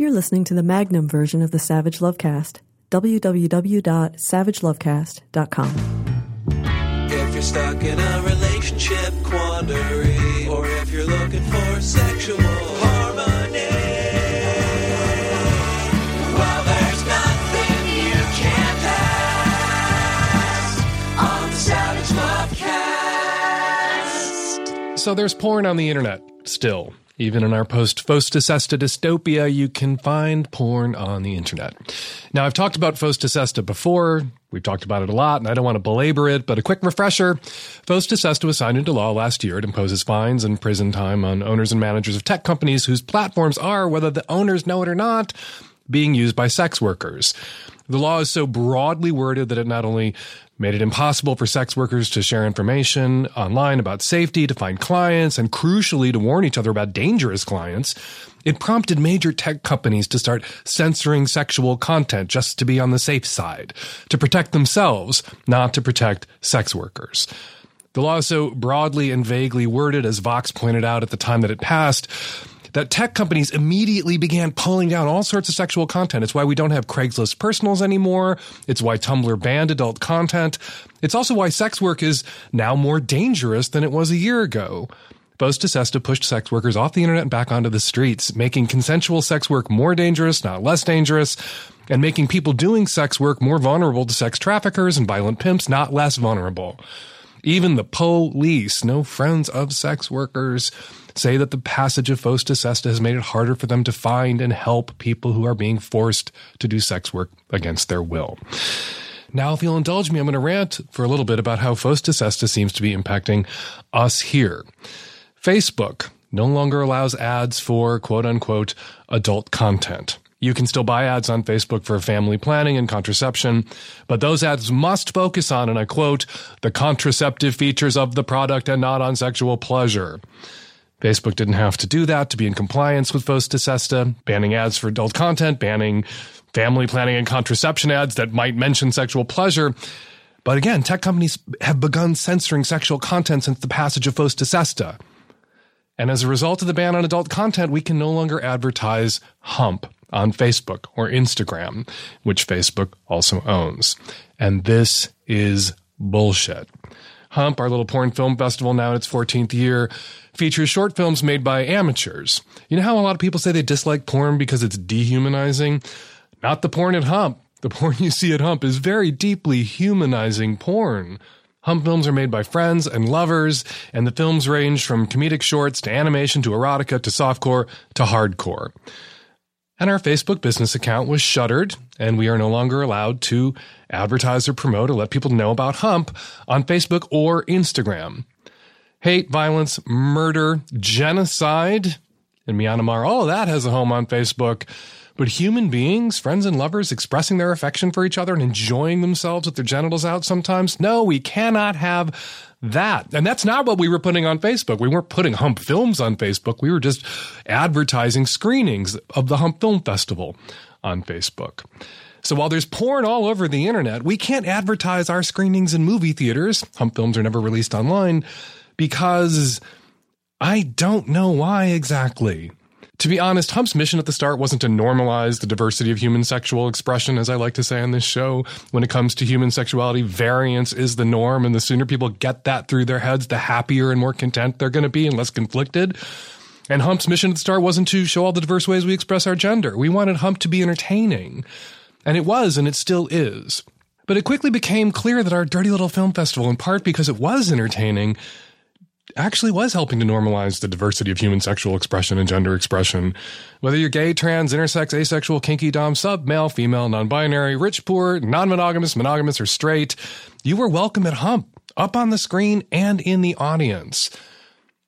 You're listening to the Magnum version of the Savage Lovecast. www.savagelovecast.com. If you're stuck in a relationship quandary, or if you're looking for sexual harmony, well, there's nothing you can't ask on the Savage Lovecast. So there's porn on the internet still. Even in our post FOSTA-SESTA dystopia, you can find porn on the internet. Now, I've talked about FOSTA-SESTA before. We've talked about it a lot, and I don't want to belabor it, but a quick refresher. FOSTA-SESTA was signed into law last year. It imposes fines and prison time on owners and managers of tech companies whose platforms are, whether the owners know it or not, being used by sex workers. The law is so broadly worded that it not only made it impossible for sex workers to share information online about safety, to find clients, and crucially to warn each other about dangerous clients. It prompted major tech companies to start censoring sexual content just to be on the safe side, to protect themselves, not to protect sex workers. The law is so broadly and vaguely worded, as Vox pointed out at the time that it passed, that tech companies immediately began pulling down all sorts of sexual content. It's why we don't have Craigslist personals anymore. It's why Tumblr banned adult content. It's also why sex work is now more dangerous than it was a year ago. Post Sesta pushed sex workers off the internet and back onto the streets, making consensual sex work more dangerous, not less dangerous, and making people doing sex work more vulnerable to sex traffickers and violent pimps, not less vulnerable. Even the police, no friends of sex workers, say that the passage of FOSTA-SESTA has made it harder for them to find and help people who are being forced to do sex work against their will. Now, if you'll indulge me, I'm going to rant for a little bit about how FOSTA-SESTA seems to be impacting us here. Facebook no longer allows ads for quote unquote adult content. You can still buy ads on Facebook for family planning and contraception, but those ads must focus on, and I quote, the contraceptive features of the product and not on sexual pleasure. Facebook didn't have to do that to be in compliance with FOSTA-SESTA, banning ads for adult content, banning family planning and contraception ads that might mention sexual pleasure. But again, tech companies have begun censoring sexual content since the passage of FOSTA-SESTA. And as a result of the ban on adult content, we can no longer advertise Hump on Facebook or Instagram, which Facebook also owns. And this is bullshit. Hump, our little porn film festival now in its 14th year, features short films made by amateurs. You know how a lot of people say they dislike porn because it's dehumanizing? Not the porn at Hump. The porn you see at Hump is very deeply humanizing porn. Hump films are made by friends and lovers, and the films range from comedic shorts to animation to erotica to softcore to hardcore. And our Facebook business account was shuttered, and we are no longer allowed to advertise or promote or let people know about Hump on Facebook or Instagram. Hate, violence, murder, genocide in Myanmar, all of that has a home on Facebook. But human beings, friends and lovers expressing their affection for each other and enjoying themselves with their genitals out sometimes, no, we cannot have that. And that's not what we were putting on Facebook. We weren't putting Hump Films on Facebook. We were just advertising screenings of the Hump Film Festival on Facebook. So while there's porn all over the internet, we can't advertise our screenings in movie theaters. Hump films are never released online because I don't know why exactly. To be honest, Hump's mission at the start wasn't to normalize the diversity of human sexual expression, as I like to say on this show. When it comes to human sexuality, variance is the norm, and the sooner people get that through their heads, the happier and more content they're going to be and less conflicted. And Hump's mission at the start wasn't to show all the diverse ways we express our gender. We wanted Hump to be entertaining. And it was, and it still is. But it quickly became clear that our dirty little film festival, in part because it was entertaining, actually was helping to normalize the diversity of human sexual expression and gender expression. Whether you're gay, trans, intersex, asexual, kinky, dom, sub, male, female, non-binary, rich, poor, non-monogamous, monogamous, or straight, you were welcome at Hump, up on the screen and in the audience.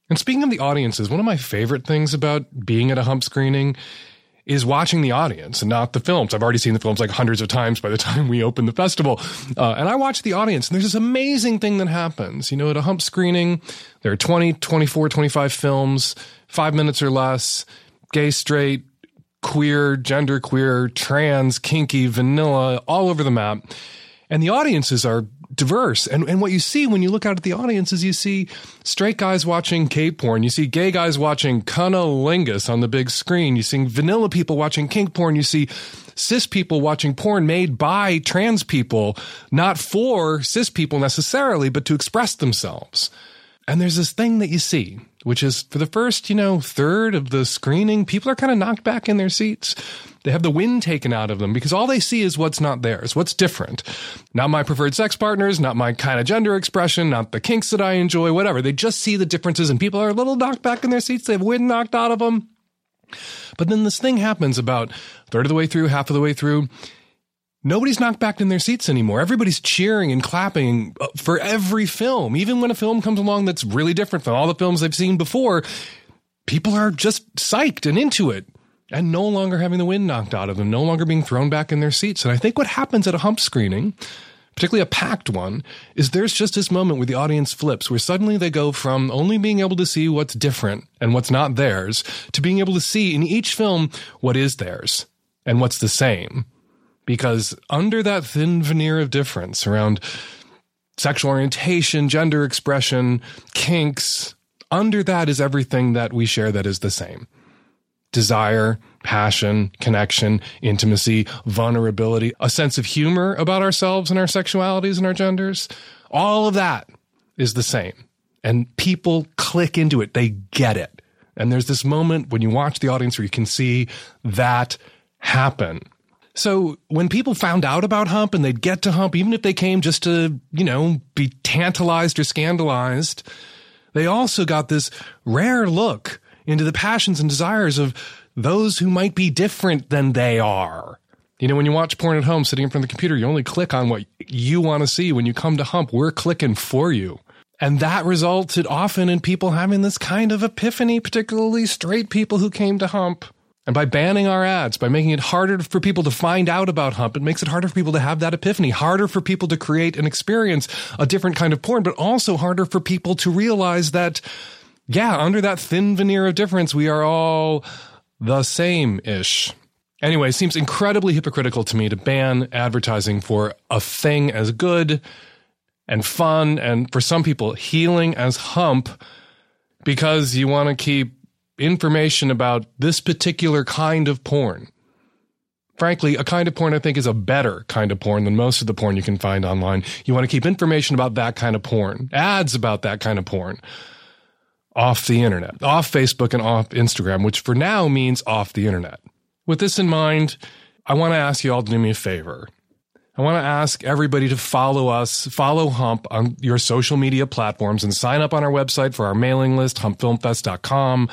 And speaking of the audiences, one of my favorite things about being at a Hump screening is watching the audience and not the films. I've already seen the films like hundreds of times by the time we open the festival. Uh, and I watch the audience and there's this amazing thing that happens. You know, at a hump screening, there are 20, 24, 25 films, five minutes or less, gay, straight, queer, gender queer, trans, kinky, vanilla, all over the map. And the audiences are diverse. And, and what you see when you look out at the audience is you see straight guys watching gay porn. You see gay guys watching cunnilingus on the big screen. You see vanilla people watching kink porn. You see cis people watching porn made by trans people, not for cis people necessarily, but to express themselves. And there's this thing that you see, which is for the first, you know, third of the screening, people are kind of knocked back in their seats. They have the wind taken out of them because all they see is what's not theirs, what's different. Not my preferred sex partners, not my kind of gender expression, not the kinks that I enjoy, whatever. They just see the differences and people are a little knocked back in their seats. They have wind knocked out of them. But then this thing happens about third of the way through, half of the way through Nobody's knocked back in their seats anymore. Everybody's cheering and clapping uh, for every film. Even when a film comes along that's really different from all the films they've seen before, people are just psyched and into it and no longer having the wind knocked out of them, no longer being thrown back in their seats. And I think what happens at a hump screening, particularly a packed one, is there's just this moment where the audience flips, where suddenly they go from only being able to see what's different and what's not theirs to being able to see in each film what is theirs and what's the same because under that thin veneer of difference around sexual orientation, gender expression, kinks, under that is everything that we share that is the same. Desire, passion, connection, intimacy, vulnerability, a sense of humor about ourselves and our sexualities and our genders. All of that is the same. And people click into it. They get it. And there's this moment when you watch the audience where you can see that happen. So when people found out about Hump and they'd get to Hump, even if they came just to, you know, be tantalized or scandalized, they also got this rare look into the passions and desires of those who might be different than they are. You know, when you watch porn at home sitting in front of the computer, you only click on what you want to see. When you come to Hump, we're clicking for you. And that resulted often in people having this kind of epiphany, particularly straight people who came to Hump and by banning our ads, by making it harder for people to find out about Hump, it makes it harder for people to have that epiphany, harder for people to create and experience a different kind of porn, but also harder for people to realize that, yeah, under that thin veneer of difference, we are all the same ish. Anyway, it seems incredibly hypocritical to me to ban advertising for a thing as good and fun and for some people healing as hump because you want to keep information about this particular kind of porn. Frankly, a kind of porn I think is a better kind of porn than most of the porn you can find online. You want to keep information about that kind of porn, ads about that kind of porn off the internet, off Facebook and off Instagram, which for now means off the internet. With this in mind, I want to ask you all to do me a favor. I want to ask everybody to follow us, follow Hump on your social media platforms and sign up on our website for our mailing list, humpfilmfest.com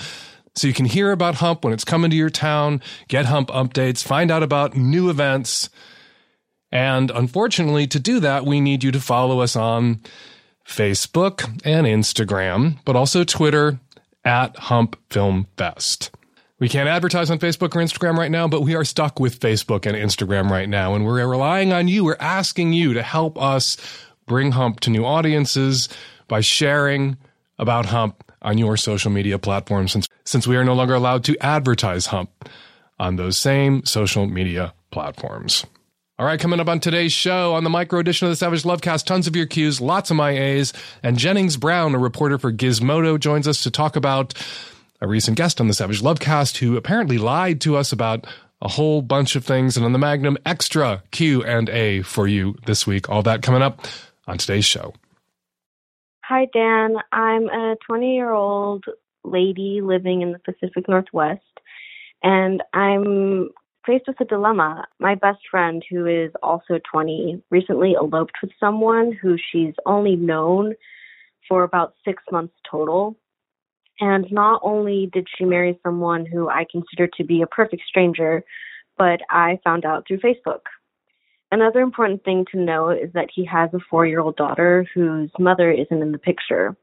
so you can hear about Hump when it's coming to your town, get Hump updates, find out about new events. And unfortunately, to do that, we need you to follow us on Facebook and Instagram, but also Twitter at Hump Film Fest. We can't advertise on Facebook or Instagram right now, but we are stuck with Facebook and Instagram right now. And we're relying on you. We're asking you to help us bring Hump to new audiences by sharing about Hump on your social media platforms since, since we are no longer allowed to advertise Hump on those same social media platforms. All right, coming up on today's show on the micro edition of the Savage Lovecast, tons of your cues, lots of my A's, and Jennings Brown, a reporter for Gizmodo, joins us to talk about a recent guest on the Savage Lovecast who apparently lied to us about a whole bunch of things. And on the Magnum extra Q and A for you this week. All that coming up on today's show. Hi, Dan. I'm a 20 year old lady living in the Pacific Northwest, and I'm faced with a dilemma. My best friend, who is also 20, recently eloped with someone who she's only known for about six months total. And not only did she marry someone who I consider to be a perfect stranger, but I found out through Facebook. Another important thing to know is that he has a four year old daughter whose mother isn't in the picture.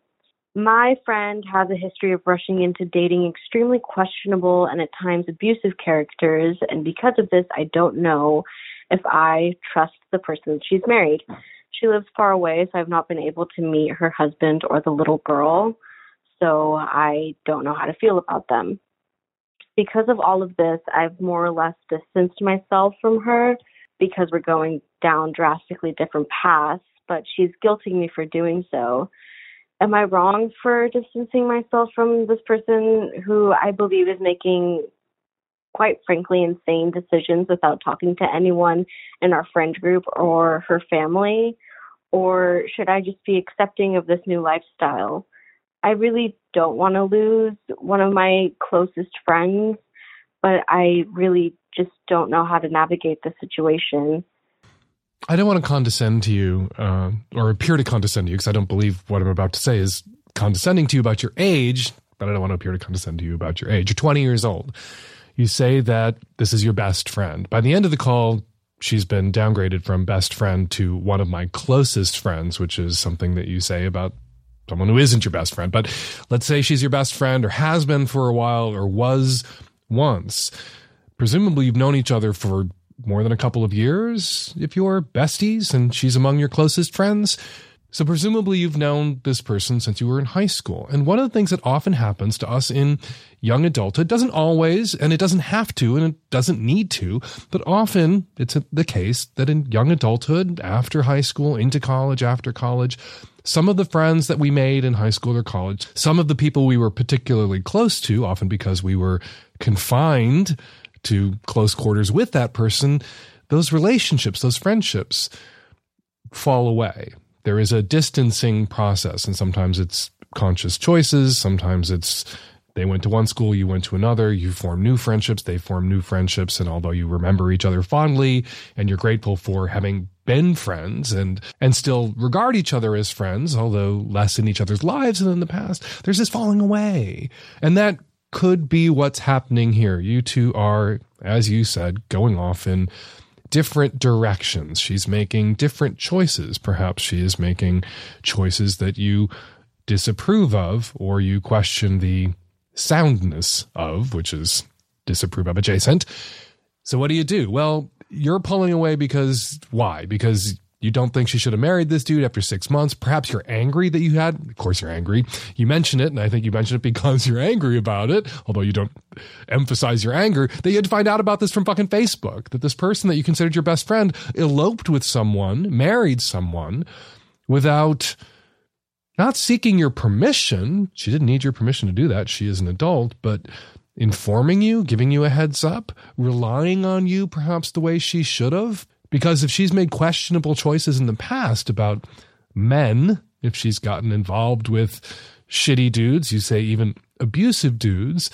My friend has a history of rushing into dating extremely questionable and at times abusive characters, and because of this, I don't know if I trust the person she's married. She lives far away, so I've not been able to meet her husband or the little girl, so I don't know how to feel about them. Because of all of this, I've more or less distanced myself from her because we're going down drastically different paths. but she's guilting me for doing so. Am I wrong for distancing myself from this person who I believe is making quite frankly insane decisions without talking to anyone in our friend group or her family? Or should I just be accepting of this new lifestyle? I really don't want to lose one of my closest friends, but I really just don't know how to navigate the situation. I don't want to condescend to you uh, or appear to condescend to you because I don't believe what I'm about to say is condescending to you about your age, but I don't want to appear to condescend to you about your age. You're 20 years old you say that this is your best friend. By the end of the call, she's been downgraded from best friend to one of my closest friends, which is something that you say about someone who isn't your best friend. But let's say she's your best friend or has been for a while or was once. Presumably, you've known each other for more than a couple of years if you're besties and she's among your closest friends. So presumably you've known this person since you were in high school. And one of the things that often happens to us in young adulthood doesn't always, and it doesn't have to, and it doesn't need to, but often it's the case that in young adulthood, after high school, into college, after college, some of the friends that we made in high school or college, some of the people we were particularly close to, often because we were confined to close quarters with that person, those relationships, those friendships fall away there is a distancing process, and sometimes it's conscious choices, sometimes it's they went to one school, you went to another, you form new friendships, they form new friendships, and although you remember each other fondly and you're grateful for having been friends and and still regard each other as friends, although less in each other's lives than in the past, there's this falling away. And that could be what's happening here. You two are, as you said, going off in different directions. She's making different choices. Perhaps she is making choices that you disapprove of or you question the soundness of, which is disapprove of adjacent. So what do you do? Well, you're pulling away because why? Because you don't think she should have married this dude after six months. Perhaps you're angry that you had. Of course, you're angry. You mention it, and I think you mention it because you're angry about it, although you don't emphasize your anger, that you had to find out about this from fucking Facebook, that this person that you considered your best friend eloped with someone, married someone without not seeking your permission. She didn't need your permission to do that. She is an adult, but informing you, giving you a heads up, relying on you perhaps the way she should have because if she's made questionable choices in the past about men, if she's gotten involved with shitty dudes, you say even abusive dudes,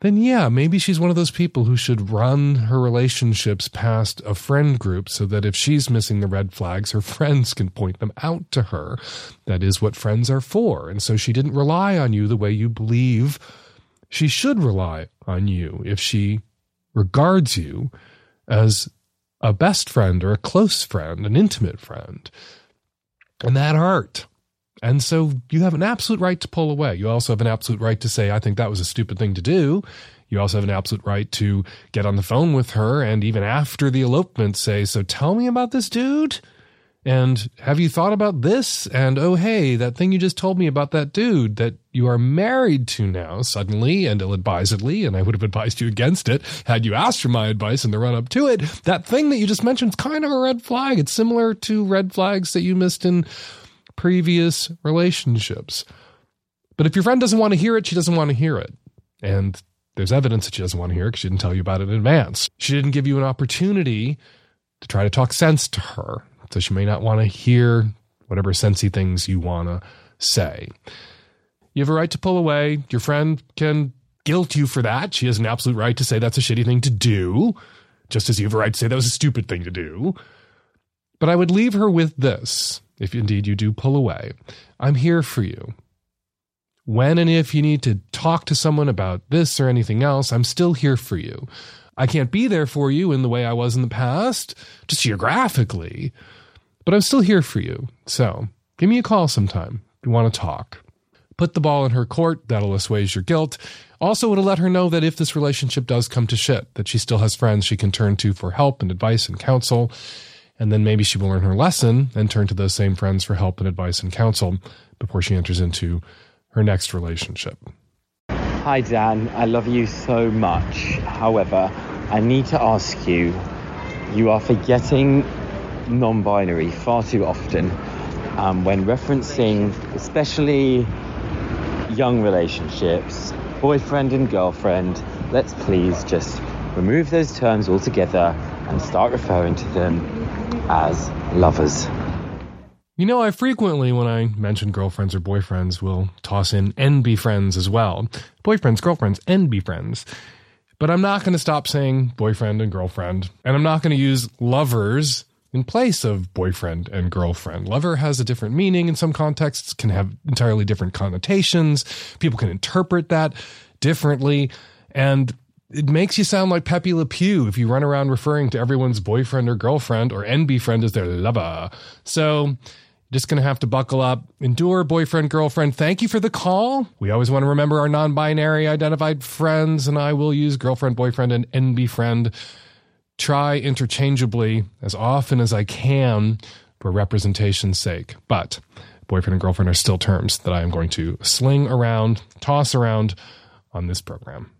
then yeah, maybe she's one of those people who should run her relationships past a friend group so that if she's missing the red flags, her friends can point them out to her. That is what friends are for. And so she didn't rely on you the way you believe she should rely on you if she regards you as a best friend or a close friend, an intimate friend. And that hurt. And so you have an absolute right to pull away. You also have an absolute right to say, I think that was a stupid thing to do. You also have an absolute right to get on the phone with her and even after the elopement say, So tell me about this dude. And have you thought about this? And oh, hey, that thing you just told me about that dude that you are married to now suddenly and ill advisedly, and I would have advised you against it had you asked for my advice in the run up to it. That thing that you just mentioned is kind of a red flag. It's similar to red flags that you missed in previous relationships. But if your friend doesn't want to hear it, she doesn't want to hear it. And there's evidence that she doesn't want to hear it because she didn't tell you about it in advance. She didn't give you an opportunity to try to talk sense to her so she may not want to hear whatever sensey things you want to say. You have a right to pull away. Your friend can guilt you for that. She has an absolute right to say that's a shitty thing to do, just as you have a right to say that was a stupid thing to do. But I would leave her with this, if indeed you do pull away. I'm here for you. When and if you need to talk to someone about this or anything else, I'm still here for you. I can't be there for you in the way I was in the past, just geographically but I'm still here for you. So give me a call sometime if you want to talk. Put the ball in her court. That'll assuage your guilt. Also, it'll let her know that if this relationship does come to shit, that she still has friends she can turn to for help and advice and counsel. And then maybe she will learn her lesson and turn to those same friends for help and advice and counsel before she enters into her next relationship. Hi, Dan. I love you so much. However, I need to ask you you are forgetting non binary far too often. um, when referencing especially young relationships, boyfriend and girlfriend, let's please just remove those terms altogether and start referring to them as lovers. You know, I frequently, when I mention girlfriends or boyfriends, will toss in and be friends as well. Boyfriends, girlfriends, and be friends. But I'm not going to stop saying boyfriend and girlfriend. And I'm not going to use lovers in place of boyfriend and girlfriend. Lover has a different meaning in some contexts, can have entirely different connotations. People can interpret that differently. And it makes you sound like Pepe Le Pew if you run around referring to everyone's boyfriend or girlfriend or NB friend as their lover. So just going to have to buckle up, endure boyfriend, girlfriend. Thank you for the call. We always want to remember our non binary identified friends, and I will use girlfriend, boyfriend, and NB friend. Try interchangeably as often as I can for representation's sake. But boyfriend and girlfriend are still terms that I am going to sling around, toss around on this program.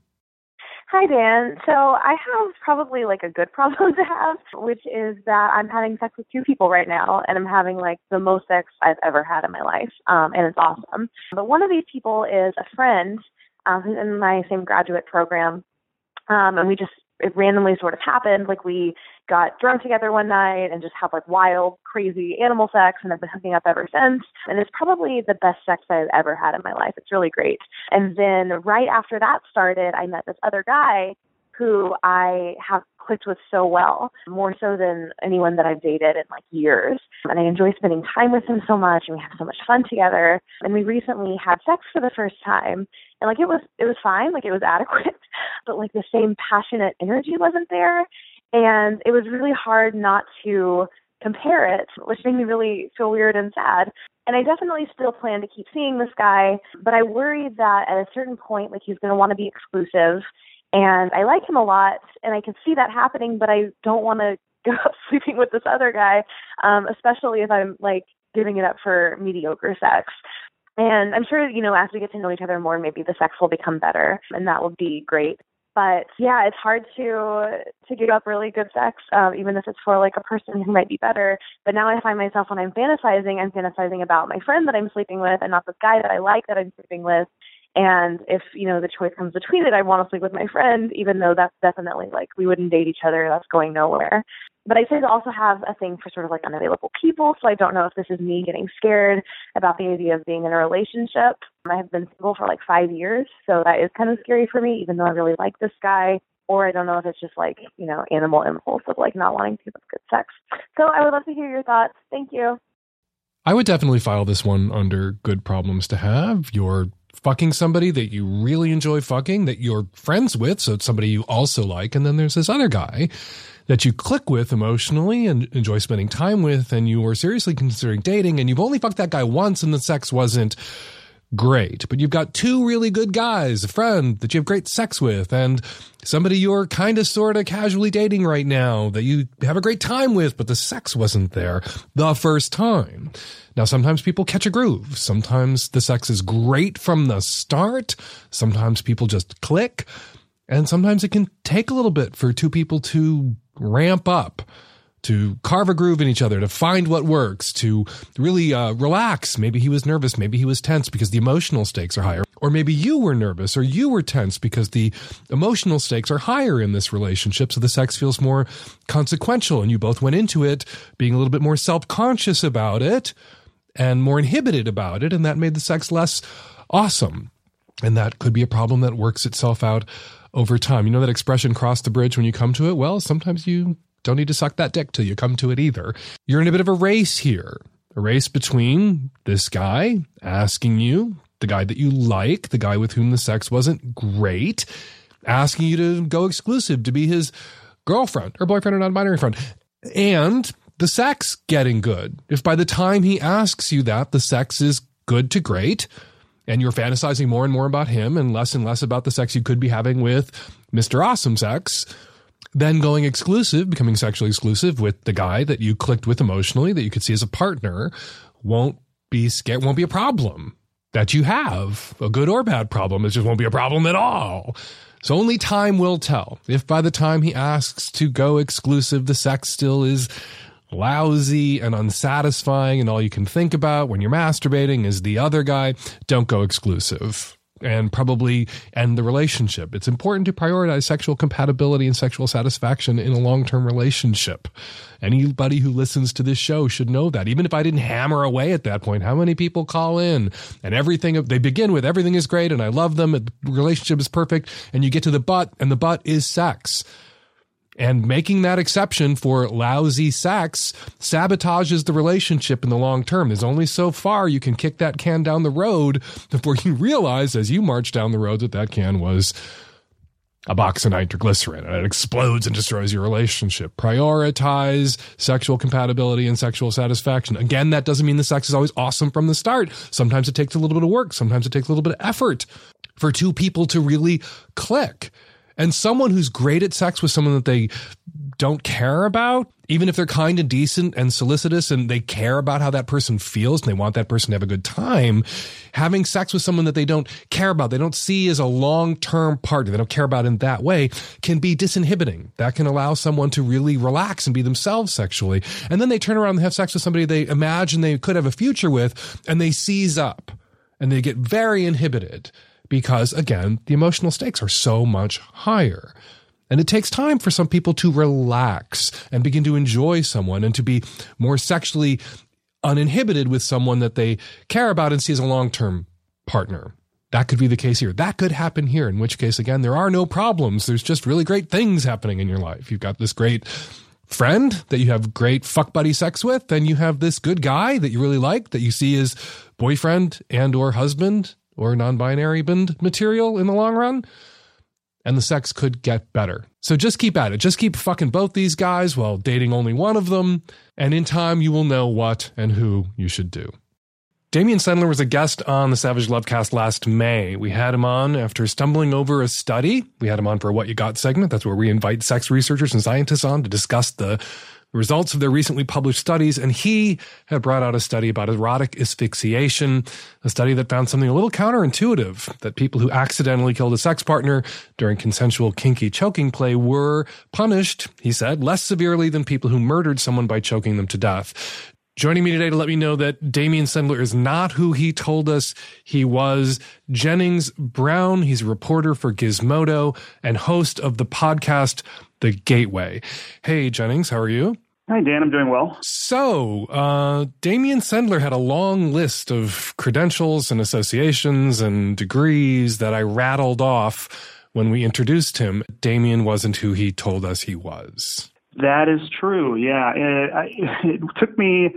Hi, Dan. So I have probably like a good problem to have, which is that I'm having sex with two people right now, and I'm having like the most sex I've ever had in my life, um, and it's awesome. But one of these people is a friend um, who's in my same graduate program, um, and we just it randomly sort of happened. Like we got drunk together one night and just had like wild, crazy animal sex, and I've been hooking up ever since. And it's probably the best sex I've ever had in my life. It's really great. And then right after that started, I met this other guy who I have clicked with so well, more so than anyone that I've dated in like years. And I enjoy spending time with him so much and we have so much fun together. And we recently had sex for the first time. And like it was it was fine, like it was adequate, but like the same passionate energy wasn't there. And it was really hard not to compare it, which made me really feel weird and sad. And I definitely still plan to keep seeing this guy, but I worry that at a certain point, like he's going to want to be exclusive and I like him a lot, and I can see that happening, but I don't want to go sleeping with this other guy, um, especially if I'm like giving it up for mediocre sex. And I'm sure, you know, as we get to know each other more, maybe the sex will become better, and that will be great. But yeah, it's hard to to give up really good sex, um, even if it's for like a person who might be better. But now I find myself when I'm fantasizing, I'm fantasizing about my friend that I'm sleeping with, and not this guy that I like that I'm sleeping with. And if, you know, the choice comes between it, I want to sleep with my friend, even though that's definitely like we wouldn't date each other. That's going nowhere. But I tend to also have a thing for sort of like unavailable people. So I don't know if this is me getting scared about the idea of being in a relationship. I have been single for like five years. So that is kind of scary for me, even though I really like this guy. Or I don't know if it's just like, you know, animal impulse of like not wanting to have good sex. So I would love to hear your thoughts. Thank you. I would definitely file this one under good problems to have. You're fucking somebody that you really enjoy fucking, that you're friends with, so it's somebody you also like. And then there's this other guy that you click with emotionally and enjoy spending time with, and you were seriously considering dating, and you've only fucked that guy once, and the sex wasn't great. But you've got two really good guys, a friend that you have great sex with, and somebody you're kind of sort of casually dating right now that you have a great time with, but the sex wasn't there the first time. Now, sometimes people catch a groove. Sometimes the sex is great from the start. Sometimes people just click. And sometimes it can take a little bit for two people to ramp up to carve a groove in each other, to find what works, to really uh, relax. Maybe he was nervous, maybe he was tense because the emotional stakes are higher. Or maybe you were nervous or you were tense because the emotional stakes are higher in this relationship. So the sex feels more consequential and you both went into it being a little bit more self conscious about it and more inhibited about it. And that made the sex less awesome. And that could be a problem that works itself out over time. You know that expression, cross the bridge when you come to it? Well, sometimes you don't need to suck that dick till you come to it either. You're in a bit of a race here. A race between this guy asking you, the guy that you like, the guy with whom the sex wasn't great, asking you to go exclusive to be his girlfriend or boyfriend or non binary friend, and the sex getting good. If by the time he asks you that, the sex is good to great, and you're fantasizing more and more about him and less and less about the sex you could be having with Mr. Awesome Sex, then going exclusive, becoming sexually exclusive with the guy that you clicked with emotionally, that you could see as a partner, won't be scared, won't be a problem that you have. A good or bad problem. It just won't be a problem at all. So only time will tell. If by the time he asks to go exclusive, the sex still is lousy and unsatisfying and all you can think about when you're masturbating is the other guy, don't go exclusive and probably end the relationship. It's important to prioritize sexual compatibility and sexual satisfaction in a long term relationship. Anybody who listens to this show should know that. Even if I didn't hammer away at that point, how many people call in and everything, they begin with everything is great and I love them, the relationship is perfect, and you get to the butt, and the butt is sex. And making that exception for lousy sex sabotages the relationship in the long term. There's only so far you can kick that can down the road before you realize as you march down the road that that can was a box of nitroglycerin and it explodes and destroys your relationship. Prioritize sexual compatibility and sexual satisfaction. Again, that doesn't mean the sex is always awesome from the start. Sometimes it takes a little bit of work. Sometimes it takes a little bit of effort for two people to really click. And someone who's great at sex with someone that they don't care about, even if they're kind and decent and solicitous and they care about how that person feels and they want that person to have a good time, having sex with someone that they don't care about, they don't see as a long term partner, they don't care about in that way, can be disinhibiting. That can allow someone to really relax and be themselves sexually. And then they turn around and have sex with somebody they imagine they could have a future with and they seize up and they get very inhibited because again, the emotional stakes are so much higher. And it takes time for some people to relax and begin to enjoy someone and to be more sexually uninhibited with someone that they care about and see as a long term partner. That could be the case here. That could happen here, in which case, again, there are no problems. There's just really great things happening in your life. You've got this great friend that you have great fuck buddy sex with, and you have this good guy that you really like that you see as boyfriend and or husband or non-binary bend material in the long run and the sex could get better. So just keep at it. Just keep fucking both these guys while dating only one of them, and in time you will know what and who you should do. Damian Sendler was a guest on the Savage Lovecast last May. We had him on after stumbling over a study. We had him on for a What You Got segment. That's where we invite sex researchers and scientists on to discuss the results of their recently published studies, and he had brought out a study about erotic asphyxiation, a study that found something a little counterintuitive that people who accidentally killed a sex partner during consensual kinky choking play were punished, he said, less severely than people who murdered someone by choking them to death. Joining me today to let me know that Damian Sendler is not who he told us he was. Jennings Brown, he's a reporter for Gizmodo and host of the podcast The Gateway. Hey, Jennings, how are you? Hi, Dan. I'm doing well. So, uh, Damian Sendler had a long list of credentials and associations and degrees that I rattled off when we introduced him. Damian wasn't who he told us he was. That is true. Yeah, it, I, it took me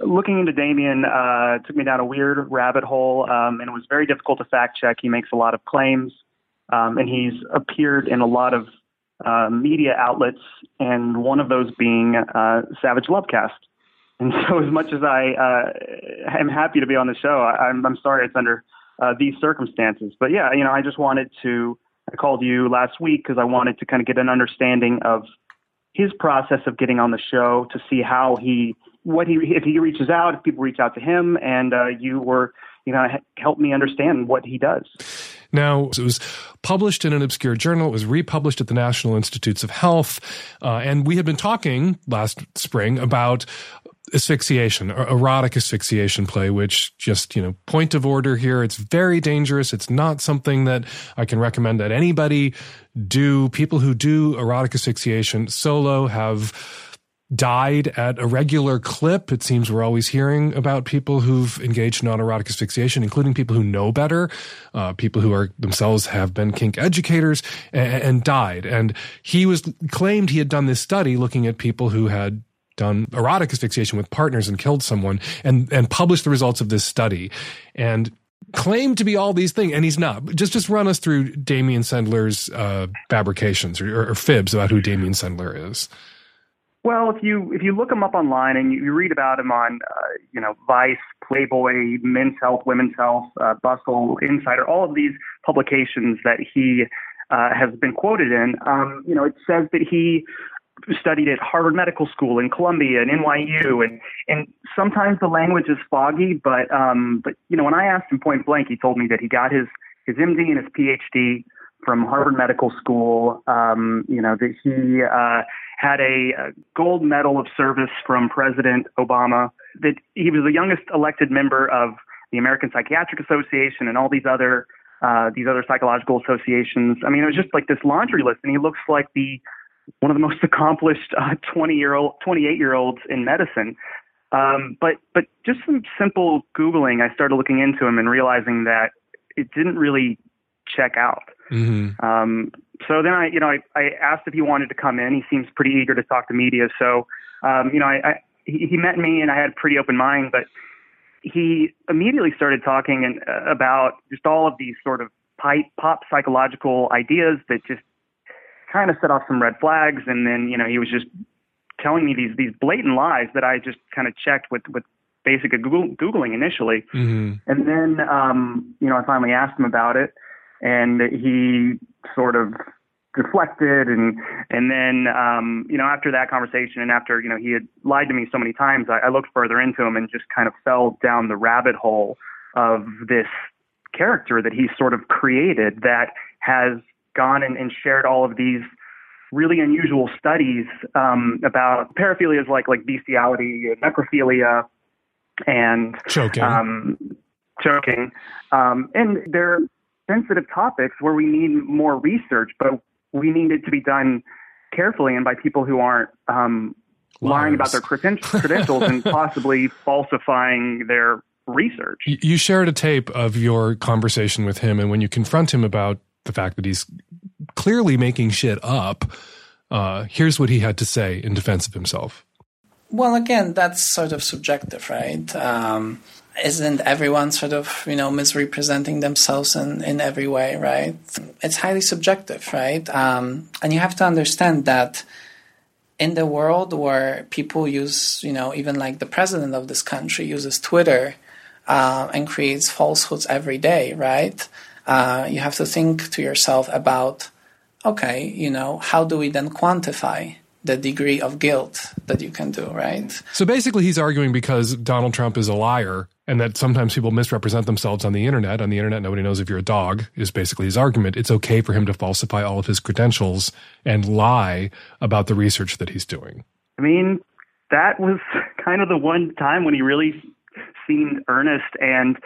looking into Damian. Uh, took me down a weird rabbit hole, um, and it was very difficult to fact check. He makes a lot of claims, um, and he's appeared in a lot of uh, media outlets, and one of those being uh, Savage Lovecast. And so, as much as I uh, am happy to be on the show, I, I'm, I'm sorry it's under uh, these circumstances. But yeah, you know, I just wanted to. I called you last week because I wanted to kind of get an understanding of his process of getting on the show to see how he what he if he reaches out if people reach out to him and uh, you were you know help me understand what he does now, it was published in an obscure journal. It was republished at the National Institutes of Health. Uh, and we had been talking last spring about asphyxiation, erotic asphyxiation play, which just, you know, point of order here. It's very dangerous. It's not something that I can recommend that anybody do. People who do erotic asphyxiation solo have died at a regular clip. It seems we're always hearing about people who've engaged in autoerotic asphyxiation, including people who know better, uh, people who are themselves have been kink educators and, and died. And he was claimed he had done this study looking at people who had done erotic asphyxiation with partners and killed someone and, and published the results of this study and claimed to be all these things and he's not just just run us through Damian Sendler's uh, fabrications or, or, fibs about who Damian Sendler is well if you if you look him up online and you, read about him on uh, you know Vice Playboy Men's Health Women's Health uh, Bustle Insider all of these publications that he uh, has been quoted in um, you know it says that he studied at Harvard Medical School and Columbia and NYU, and and sometimes the language is foggy, but um, but you know when I asked him point blank, he told me that he got his his MD and his PhD from Harvard Medical School. Um, you know that he uh, had a, gold medal of service from President Obama. That he was the youngest elected member of the American Psychiatric Association and all these other uh, these other psychological associations. I mean, it was just like this laundry list, and he looks like the one of the most accomplished 20 uh, year old, 28 year olds in medicine. Um, but but just some simple googling, I started looking into him and realizing that it didn't really check out. Mm-hmm. Um, so then I, you know, I, I asked if he wanted to come in. He seems pretty eager to talk to media. So, um, you know, I, I he, he met me and I had a pretty open mind, but he immediately started talking and, uh, about just all of these sort of pipe, pop psychological ideas that just kind of set off some red flags. And then, you know, he was just telling me these these blatant lies that I just kind of checked with with basic Google, googling initially, mm-hmm. and then um, you know I finally asked him about it, and he sort of deflected and and then um you know after that conversation and after you know he had lied to me so many times I, I looked further into him and just kind of fell down the rabbit hole of this character that he sort of created that has gone and, and shared all of these really unusual studies um, about paraphilias like like bestiality and necrophilia and choking. um, choking. Um, and they're sensitive topics where we need more research but we need it to be done carefully and by people who aren't um, lying about their creden- credentials and possibly falsifying their research. You shared a tape of your conversation with him, and when you confront him about the fact that he's clearly making shit up, uh, here's what he had to say in defense of himself. Well, again, that's sort of subjective, right? Um, isn't everyone sort of you know misrepresenting themselves in, in every way right? It's highly subjective right? Um, and you have to understand that in the world where people use you know even like the president of this country uses twitter uh, and creates falsehoods every day right? Uh, you have to think to yourself about okay you know how do we then quantify the degree of guilt that you can do, right? So basically, he's arguing because Donald Trump is a liar and that sometimes people misrepresent themselves on the internet. On the internet, nobody knows if you're a dog, is basically his argument. It's okay for him to falsify all of his credentials and lie about the research that he's doing. I mean, that was kind of the one time when he really seemed earnest and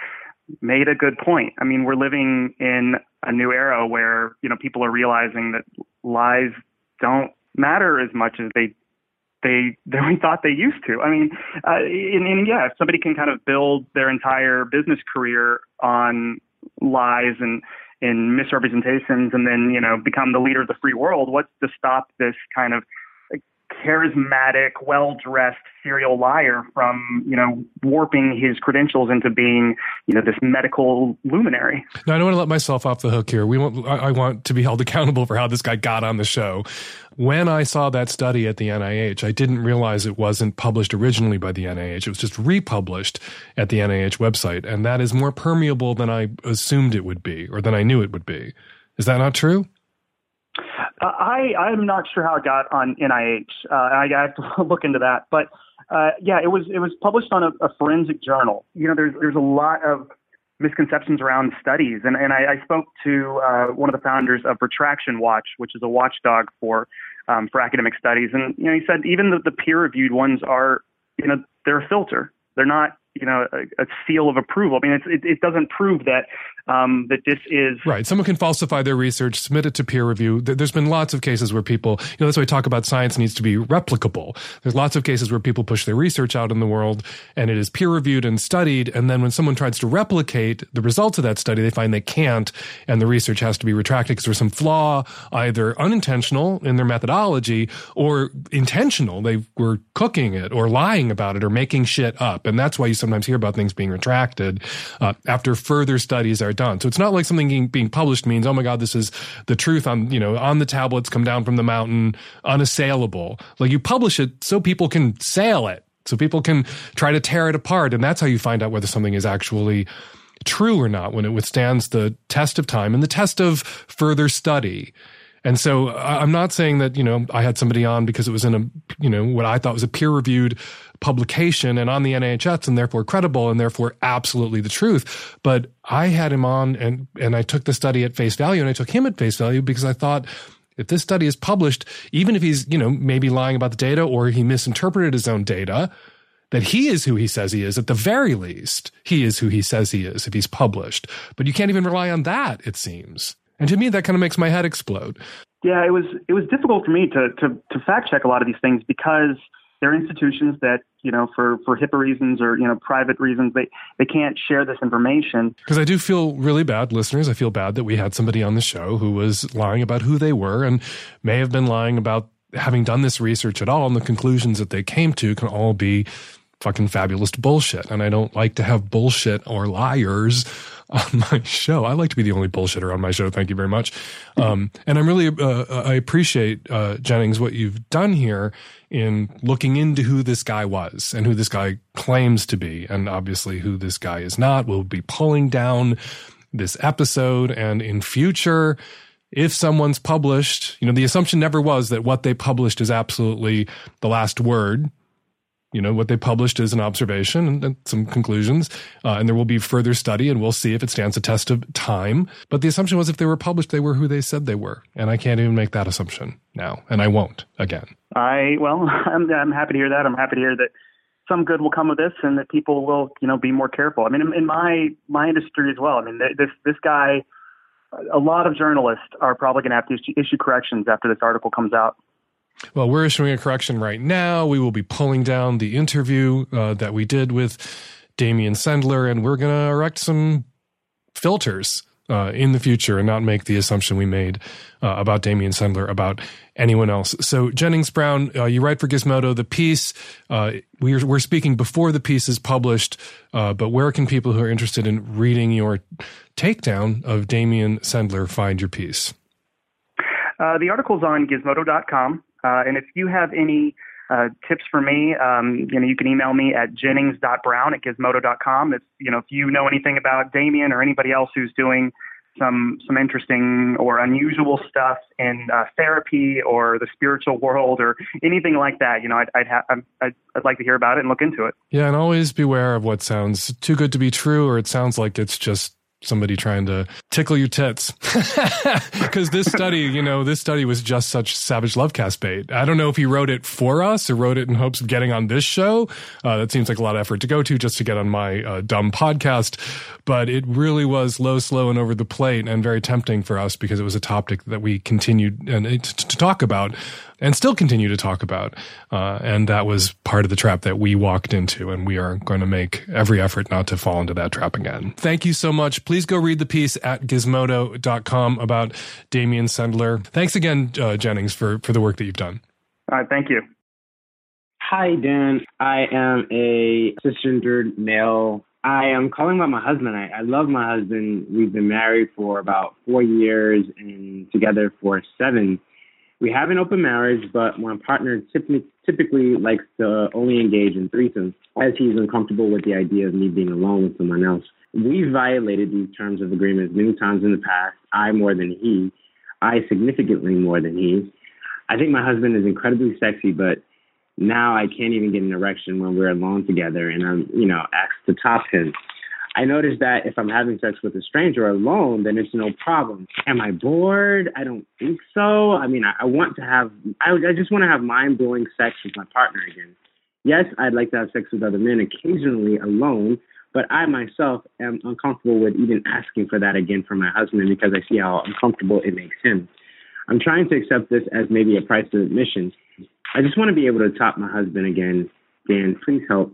made a good point. I mean, we're living in a new era where, you know, people are realizing that lies don't matter as much as they they they thought they used to. I mean, uh, and, and yeah, if somebody can kind of build their entire business career on lies and and misrepresentations, and then you know become the leader of the free world, what's to stop this kind of charismatic, well-dressed serial liar from, you know, warping his credentials into being, you know, this medical luminary. No, I don't want to let myself off the hook here. We want, I want to be held accountable for how this guy got on the show. When I saw that study at the NIH, I didn't realize it wasn't published originally by the NIH. It was just republished at the NIH website. And that is more permeable than I assumed it would be or than I knew it would be. Is that not true? I I'm not sure how it got on NIH. Uh, I have to look into that, but uh, yeah, it was it was published on a, a, forensic journal. You know, there's there's a lot of misconceptions around studies, and and I, I spoke to uh, one of the founders of Retraction Watch, which is a watchdog for um, for academic studies, and you know, he said even the, the peer reviewed ones are you know they're a filter. They're not you know a, a seal of approval. I mean, it, it doesn't prove that um, that this is right. Someone can falsify their research, submit it to peer review. There's been lots of cases where people, you know, that's why we talk about science needs to be replicable. There's lots of cases where people push their research out in the world and it is peer reviewed and studied. And then when someone tries to replicate the results of that study, they find they can't and the research has to be retracted because there's some flaw, either unintentional in their methodology or intentional. They were cooking it or lying about it or making shit up. And that's why you sometimes hear about things being retracted uh, after further studies are done. So it's not like something being published means, oh my God, this is the truth on, you know, on the tablets, come down from the mountain, unassailable. Like you publish it so people can sail it, so people can try to tear it apart. And that's how you find out whether something is actually true or not when it withstands the test of time and the test of further study. And so I'm not saying that, you know, I had somebody on because it was in a, you know, what I thought was a peer reviewed publication and on the NIHS and therefore credible and therefore absolutely the truth. But I had him on and, and I took the study at face value and I took him at face value because I thought, if this study is published, even if he's, you know, maybe lying about the data or he misinterpreted his own data, that he is who he says he is. At the very least, he is who he says he is if he's published. But you can't even rely on that, it seems. And to me, that kind of makes my head explode. Yeah, it was it was difficult for me to to, to fact check a lot of these things because they're institutions that you know for for HIPAA reasons or you know private reasons they they can't share this information. Because I do feel really bad, listeners. I feel bad that we had somebody on the show who was lying about who they were and may have been lying about having done this research at all, and the conclusions that they came to can all be fucking fabulous bullshit. And I don't like to have bullshit or liars on my show. I like to be the only bullshitter on my show. Thank you very much. Um, and I'm really, uh, I appreciate, uh, Jennings, what you've done here in looking into who this guy was and who this guy claims to be. And obviously who this guy is not. We'll be pulling down this episode and in future, if someone's published, you know, the assumption never was that what they published is absolutely the last word you know what they published is an observation and, and some conclusions uh, and there will be further study and we'll see if it stands a test of time. But the assumption was if they were published they were who they said they were. And i can't even make that assumption now and i won't again. I well i'm, I'm happy to hear that. I'm happy to hear that some good will come of this and that people will you know be more careful. I mean in, in my my industry as well i mean this this guy a lot of journalists are probably going to have to issue, issue corrections after this article comes out well, we're issuing a correction right now. We will be pulling down the interview uh, that we did with Damian Sendler, and we're going to erect some filters uh, in the future and not make the assumption we made uh, about Damian Sendler about anyone else. So, Jennings Brown, uh, you write for Gizmodo. The piece uh, we're we're speaking before the piece is published, uh, but where can people who are interested in reading your takedown of Damian Sendler find your piece? Uh, the article's on Gizmodo.com. Uh, and if you have any uh, tips for me, um, you know, you can email me at jennings.brown at gizmodo.com. If, you know, if you know anything about Damian or anybody else who's doing some some interesting or unusual stuff in uh, therapy or the spiritual world or anything like that, you know, I'd I'd, ha- I'd I'd like to hear about it and look into it. Yeah, and always beware of what sounds too good to be true, or it sounds like it's just somebody trying to tickle your tits. Because this study, you know, this study was just such savage love cast bait. I don't know if he wrote it for us or wrote it in hopes of getting on this show. Uh, that seems like a lot of effort to go to just to get on my uh, dumb podcast. But it really was low, slow, and over the plate and very tempting for us because it was a topic that we continued and, uh, to talk about and still continue to talk about. Uh, and that was part of the trap that we walked into, and we are going to make every effort not to fall into that trap again. Thank you so much. Please go read the piece at gizmodo.com about Damian Sendler. Thanks again, uh, Jennings, for, for the work that you've done. All right, thank you. Hi, Dan. I am a cisgendered male. I am calling about my husband. I, I love my husband. We've been married for about four years and together for seven we have an open marriage, but my partner typically, typically likes to only engage in threesomes as he's uncomfortable with the idea of me being alone with someone else. We've violated these terms of agreement many times in the past. I more than he. I significantly more than he. I think my husband is incredibly sexy, but now I can't even get an erection when we're alone together and I'm, you know, asked to top him. I noticed that if I'm having sex with a stranger alone, then it's no problem. Am I bored? I don't think so. I mean, I, I want to have, I, I just want to have mind blowing sex with my partner again. Yes, I'd like to have sex with other men occasionally alone, but I myself am uncomfortable with even asking for that again from my husband because I see how uncomfortable it makes him. I'm trying to accept this as maybe a price of admission. I just want to be able to top my husband again. Dan, please help.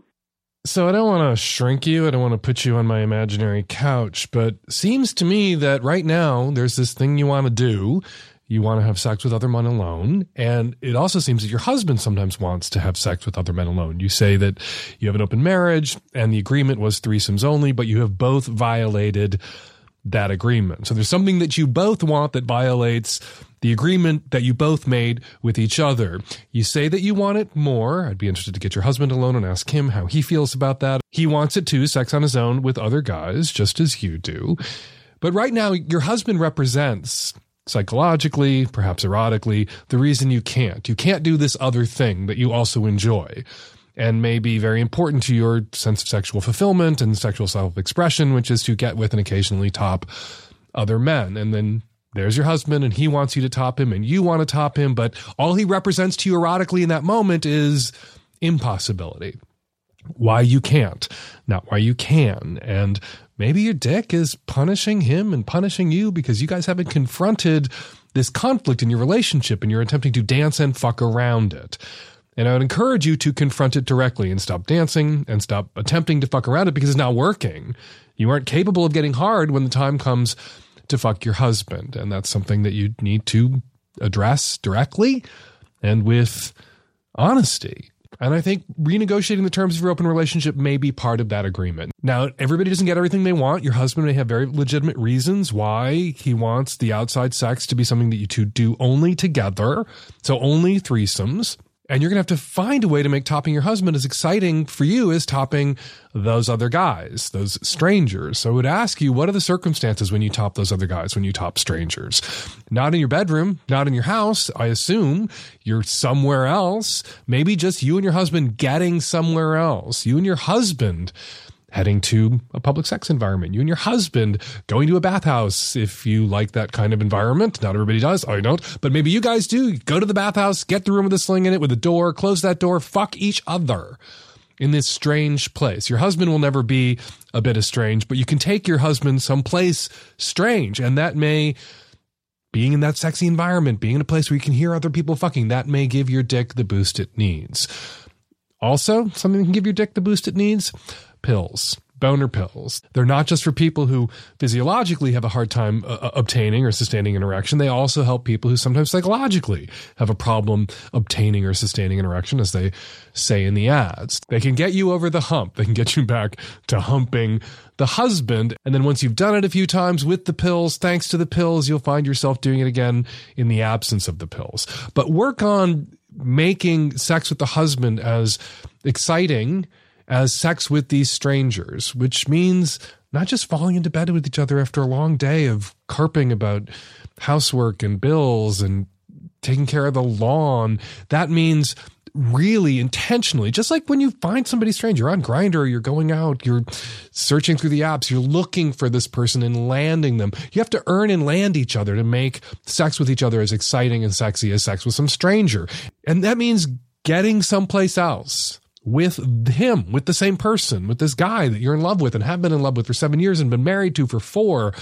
So I don't want to shrink you. I don't want to put you on my imaginary couch, but seems to me that right now there's this thing you want to do. You want to have sex with other men alone. And it also seems that your husband sometimes wants to have sex with other men alone. You say that you have an open marriage and the agreement was threesomes only, but you have both violated that agreement. So there's something that you both want that violates the agreement that you both made with each other. You say that you want it more. I'd be interested to get your husband alone and ask him how he feels about that. He wants it too, sex on his own with other guys, just as you do. But right now, your husband represents psychologically, perhaps erotically, the reason you can't. You can't do this other thing that you also enjoy and may be very important to your sense of sexual fulfillment and sexual self expression, which is to get with and occasionally top other men. And then there's your husband and he wants you to top him and you want to top him, but all he represents to you erotically in that moment is impossibility. Why you can't, not why you can. And maybe your dick is punishing him and punishing you because you guys haven't confronted this conflict in your relationship and you're attempting to dance and fuck around it. And I would encourage you to confront it directly and stop dancing and stop attempting to fuck around it because it's not working. You aren't capable of getting hard when the time comes to fuck your husband. And that's something that you need to address directly and with honesty. And I think renegotiating the terms of your open relationship may be part of that agreement. Now, everybody doesn't get everything they want. Your husband may have very legitimate reasons why he wants the outside sex to be something that you two do only together. So only threesomes. And you're going to have to find a way to make topping your husband as exciting for you as topping those other guys, those strangers. So I would ask you, what are the circumstances when you top those other guys, when you top strangers? Not in your bedroom, not in your house. I assume you're somewhere else. Maybe just you and your husband getting somewhere else. You and your husband heading to a public sex environment. You and your husband going to a bathhouse if you like that kind of environment. Not everybody does. I don't. But maybe you guys do. Go to the bathhouse, get the room with a sling in it with a door, close that door, fuck each other in this strange place. Your husband will never be a bit estranged, but you can take your husband someplace strange. And that may being in that sexy environment, being in a place where you can hear other people fucking, that may give your dick the boost it needs. Also, something that can give your dick the boost it needs pills boner pills. They're not just for people who physiologically have a hard time uh, uh, obtaining or sustaining an erection. They also help people who sometimes psychologically have a problem obtaining or sustaining an erection, as they say in the ads. They can get you over the hump. They can get you back to humping the husband. And then once you've done it a few times with the pills, thanks to the pills, you'll find yourself doing it again in the absence of the pills. But work on making sex with the husband as exciting as sex with these strangers, which means not just falling into bed with each other after a long day of carping about housework and bills and taking care of the lawn. That means really intentionally, just like when you find somebody strange, you're on Grindr, you're going out, you're searching through the apps, you're looking for this person and landing them. You have to earn and land each other to make sex with each other as exciting and sexy as sex with some stranger. And that means getting someplace else with him, with the same person, with this guy that you're in love with and have been in love with for seven years and been married to for four.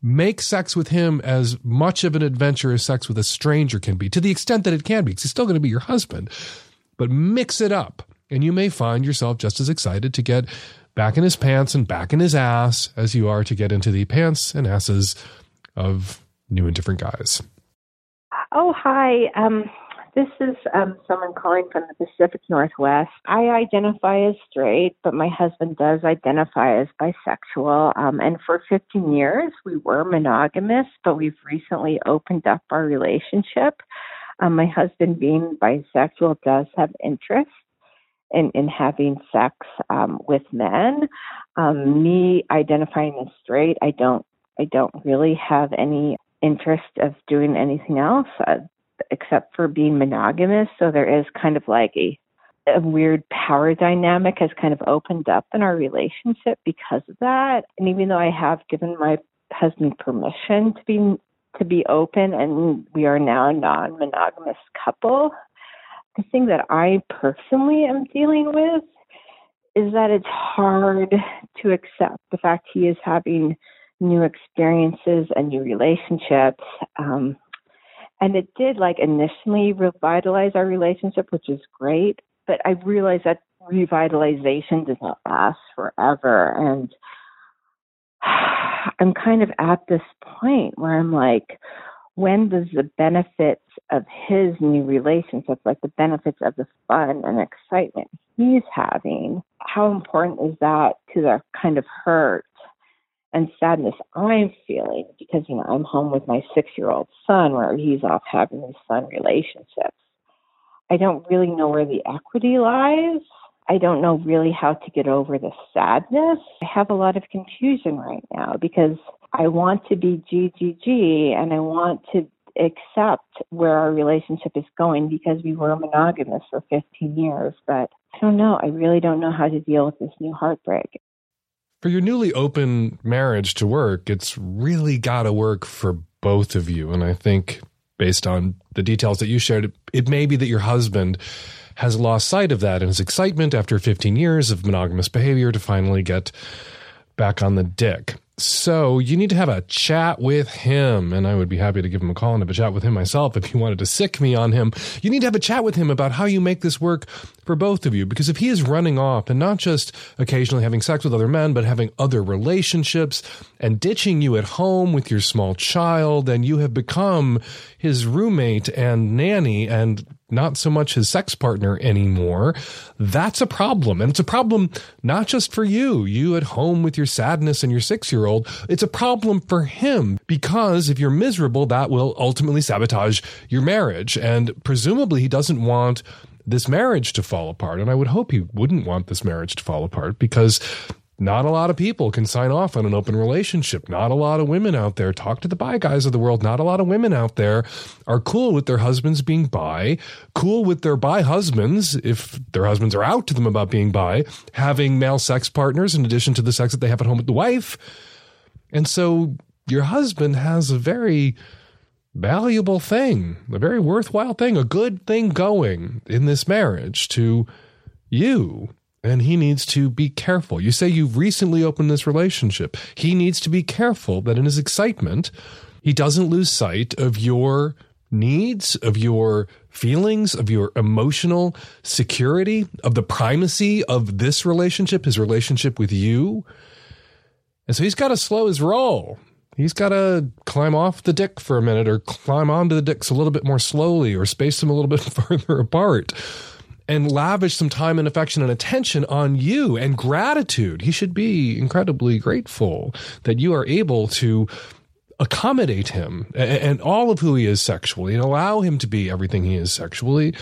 Make sex with him as much of an adventure as sex with a stranger can be, to the extent that it can be, because he's still going to be your husband. But mix it up, and you may find yourself just as excited to get back in his pants and back in his ass as you are to get into the pants and asses of new and different guys. Oh, hi. Um, this is um, someone calling from the Pacific Northwest. I identify as straight, but my husband does identify as bisexual. Um, and for 15 years, we were monogamous, but we've recently opened up our relationship. Um, my husband, being bisexual, does have interest in, in having sex um, with men. Um, me identifying as straight, I don't, I don't really have any interest of doing anything else. Uh, except for being monogamous. So there is kind of like a a weird power dynamic has kind of opened up in our relationship because of that. And even though I have given my husband permission to be to be open and we are now a non-monogamous couple, the thing that I personally am dealing with is that it's hard to accept the fact he is having new experiences and new relationships. Um, and it did like initially revitalize our relationship, which is great. But I realized that revitalization does not last forever. And I'm kind of at this point where I'm like, when does the benefits of his new relationship, like the benefits of the fun and excitement he's having, how important is that to the kind of hurt and sadness I'm feeling because, you know, I'm home with my six year old son where he's off having these fun relationships. I don't really know where the equity lies. I don't know really how to get over the sadness. I have a lot of confusion right now because I want to be GGG and I want to accept where our relationship is going because we were monogamous for 15 years. But I don't know. I really don't know how to deal with this new heartbreak. For your newly open marriage to work, it's really got to work for both of you. And I think based on the details that you shared, it may be that your husband has lost sight of that in his excitement after 15 years of monogamous behavior to finally get back on the dick. So you need to have a chat with him. And I would be happy to give him a call and have a chat with him myself if you wanted to sic me on him. You need to have a chat with him about how you make this work for both of you. Because if he is running off and not just occasionally having sex with other men, but having other relationships and ditching you at home with your small child, and you have become his roommate and nanny and not so much his sex partner anymore, that's a problem. And it's a problem not just for you, you at home with your sadness and your six year old. It's a problem for him because if you're miserable, that will ultimately sabotage your marriage. And presumably he doesn't want this marriage to fall apart. And I would hope he wouldn't want this marriage to fall apart because not a lot of people can sign off on an open relationship. Not a lot of women out there, talk to the bi guys of the world, not a lot of women out there are cool with their husbands being bi, cool with their bi husbands, if their husbands are out to them about being bi, having male sex partners in addition to the sex that they have at home with the wife. And so your husband has a very valuable thing, a very worthwhile thing, a good thing going in this marriage to you and he needs to be careful. You say you've recently opened this relationship. He needs to be careful that in his excitement, he doesn't lose sight of your needs, of your feelings, of your emotional security, of the primacy of this relationship, his relationship with you. And so he's got to slow his roll. He's got to climb off the dick for a minute or climb onto the dicks a little bit more slowly or space them a little bit further apart and lavish some time and affection and attention on you and gratitude. He should be incredibly grateful that you are able to accommodate him and all of who he is sexually and allow him to be everything he is sexually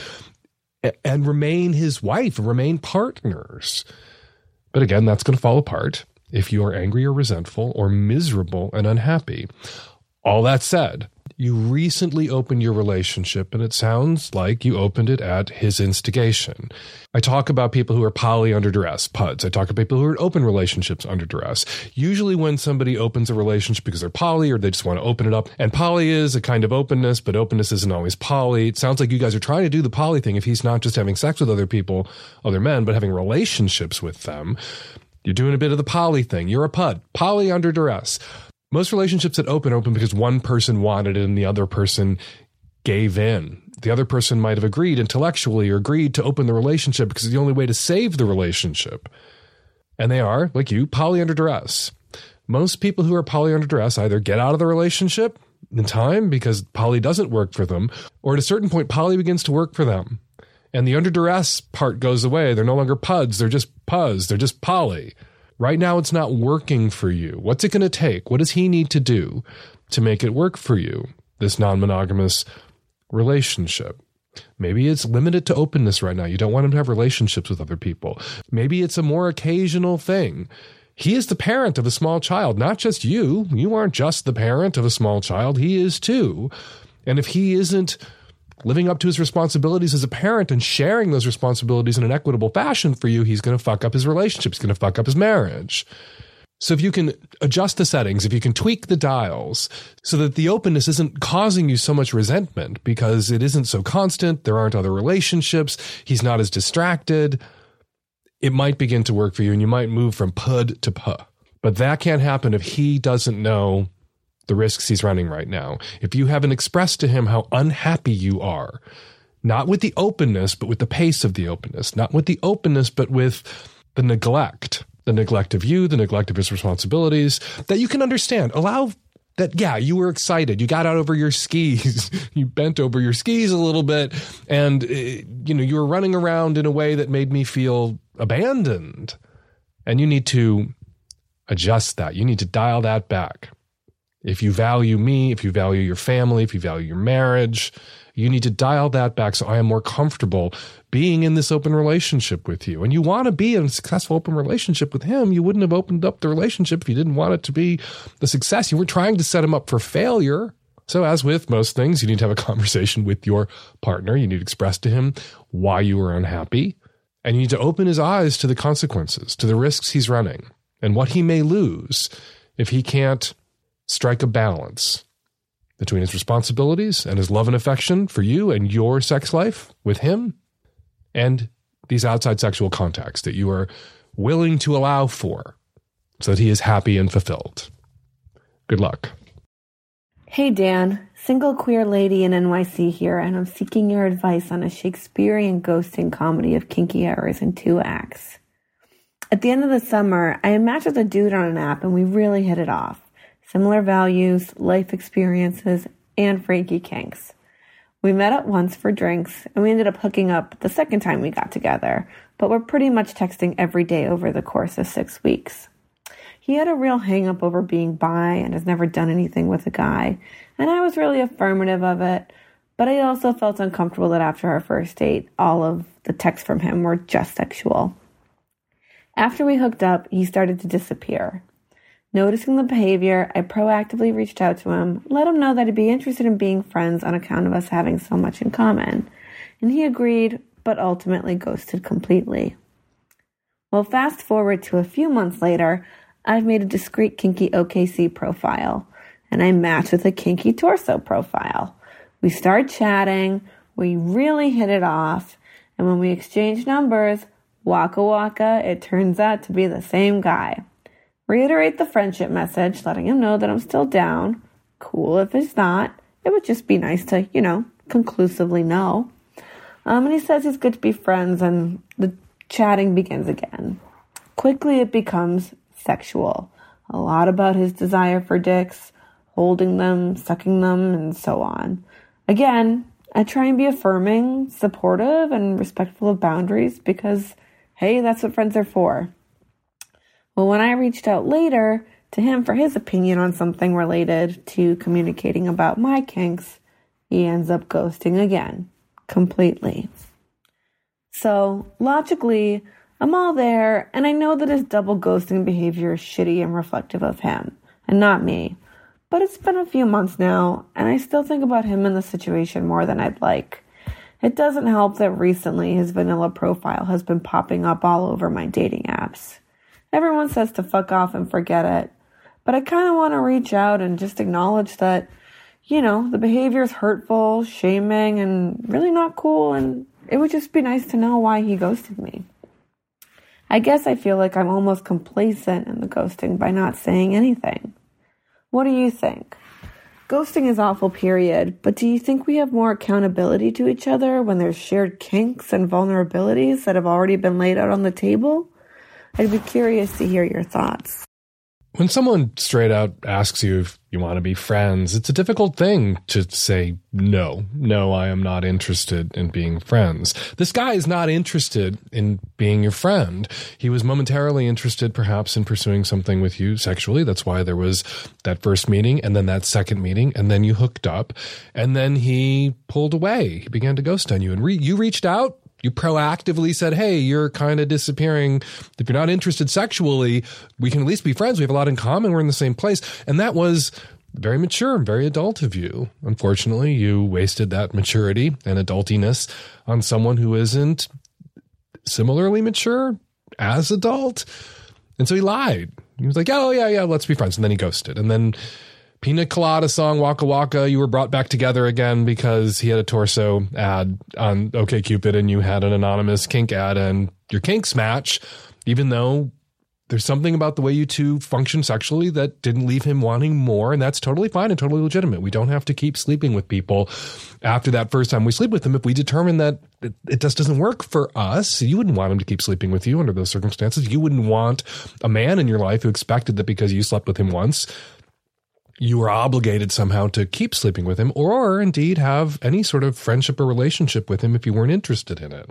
and remain his wife remain partners. But again, that's going to fall apart if you are angry or resentful or miserable and unhappy. All that said, you recently opened your relationship and it sounds like you opened it at his instigation. I talk about people who are poly under duress, PUDs. I talk about people who are open relationships under duress. Usually when somebody opens a relationship because they're poly or they just want to open it up, and poly is a kind of openness, but openness isn't always poly. It sounds like you guys are trying to do the poly thing if he's not just having sex with other people, other men, but having relationships with them. You're doing a bit of the poly thing. You're a PUD, poly under duress most relationships that open open because one person wanted it and the other person gave in. The other person might have agreed intellectually or agreed to open the relationship because it's the only way to save the relationship. And they are, like you, poly under duress. Most people who are poly under duress either get out of the relationship in time because poly doesn't work for them, or at a certain point, poly begins to work for them. And the under duress part goes away. They're no longer PUDs, they're just PUZs, they're just poly. Right now, it's not working for you. What's it going to take? What does he need to do to make it work for you, this non monogamous relationship? Maybe it's limited to openness right now. You don't want him to have relationships with other people. Maybe it's a more occasional thing. He is the parent of a small child, not just you. You aren't just the parent of a small child. He is too. And if he isn't living up to his responsibilities as a parent and sharing those responsibilities in an equitable fashion for you, he's going to fuck up his relationship. He's going to fuck up his marriage. So if you can adjust the settings, if you can tweak the dials so that the openness isn't causing you so much resentment because it isn't so constant, there aren't other relationships, he's not as distracted, it might begin to work for you and you might move from pud to puh. But that can't happen if he doesn't know the risks he's running right now. If you haven't expressed to him how unhappy you are, not with the openness, but with the pace of the openness, not with the openness, but with the neglect, the neglect of you, the neglect of his responsibilities, that you can understand. Allow that, yeah, you were excited. You got out over your skis. you bent over your skis a little bit. And, uh, you know, you were running around in a way that made me feel abandoned. And you need to adjust that. You need to dial that back. If you value me, if you value your family, if you value your marriage, You need to dial that back so I am more comfortable being in this open relationship with you. And you want to be in a successful open relationship with him. You wouldn't have opened up the relationship if you didn't want it to be the success. You were trying to set him up for failure. So, as with most things, you need to have a conversation with your partner. You need to express to him why you were unhappy. And you need to open his eyes to the consequences, to the risks he's running, and what he may lose if he can't strike a balance between his responsibilities and his love and affection for you and your sex life with him and these outside sexual contacts that you are willing to allow for so that he is happy and fulfilled. Good luck. Hey, Dan. Single queer lady in NYC here, and I'm seeking your advice on a Shakespearean ghosting comedy of kinky errors in two acts. At the end of the summer, I matched with a dude on an app and we really hit it off similar values, life experiences, and Frankie kinks. We met up once for drinks and we ended up hooking up the second time we got together, but we're pretty much texting every day over the course of six weeks. He had a real hang up over being bi and has never done anything with a guy, and I was really affirmative of it, but I also felt uncomfortable that after our first date, all of the texts from him were just sexual. After we hooked up, he started to disappear. Noticing the behavior, I proactively reached out to him, let him know that I'd be interested in being friends on account of us having so much in common. And he agreed, but ultimately ghosted completely. Well, fast forward to a few months later, I've made a discreet kinky OKC profile, and I match with a kinky torso profile. We start chatting, we really hit it off, and when we exchange numbers, waka waka, it turns out to be the same guy reiterate the friendship message, letting him know that I'm still down. Cool if he's not. It would just be nice to, you know, conclusively know. Um, and he says he's good to be friends, and the chatting begins again. Quickly, it becomes sexual. A lot about his desire for dicks, holding them, sucking them, and so on. Again, I try and be affirming, supportive, and respectful of boundaries because, hey, that's what friends are for. Well, when I reached out later to him for his opinion on something related to communicating about my kinks, he ends up ghosting again, completely. So, logically, I'm all there, and I know that his double ghosting behavior is shitty and reflective of him, and not me. But it's been a few months now, and I still think about him in the situation more than I'd like. It doesn't help that recently his vanilla profile has been popping up all over my dating apps. Everyone says to fuck off and forget it. But I kind of want to reach out and just acknowledge that, you know, the behavior is hurtful, shaming, and really not cool. And it would just be nice to know why he ghosted me. I guess I feel like I'm almost complacent in the ghosting by not saying anything. What do you think? Ghosting is awful, period, but do you think we have more accountability to each other when there's shared kinks and vulnerabilities that have already been laid out on the table? I'd be curious to hear your thoughts. When someone straight out asks you if you want to be friends, it's a difficult thing to say no. No, I am not interested in being friends. This guy is not interested in being your friend. He was momentarily interested perhaps in pursuing something with you sexually. That's why there was that first meeting and then that second meeting and then you hooked up and then he pulled away. He began to ghost on you and re- you reached out you proactively said, Hey, you're kind of disappearing. If you're not interested sexually, we can at least be friends. We have a lot in common. We're in the same place. And that was very mature and very adult of you. Unfortunately, you wasted that maturity and adultiness on someone who isn't similarly mature as adult. And so he lied. He was like, Oh, yeah, yeah, let's be friends. And then he ghosted. And then Pina Colada song Waka Waka, you were brought back together again because he had a torso ad on OK Cupid, and you had an anonymous kink ad and your kinks match, even though there's something about the way you two function sexually that didn't leave him wanting more. And that's totally fine and totally legitimate. We don't have to keep sleeping with people after that first time we sleep with them. If we determine that it, it just doesn't work for us, you wouldn't want him to keep sleeping with you under those circumstances. You wouldn't want a man in your life who expected that because you slept with him once, you were obligated somehow to keep sleeping with him or indeed have any sort of friendship or relationship with him if you weren't interested in it.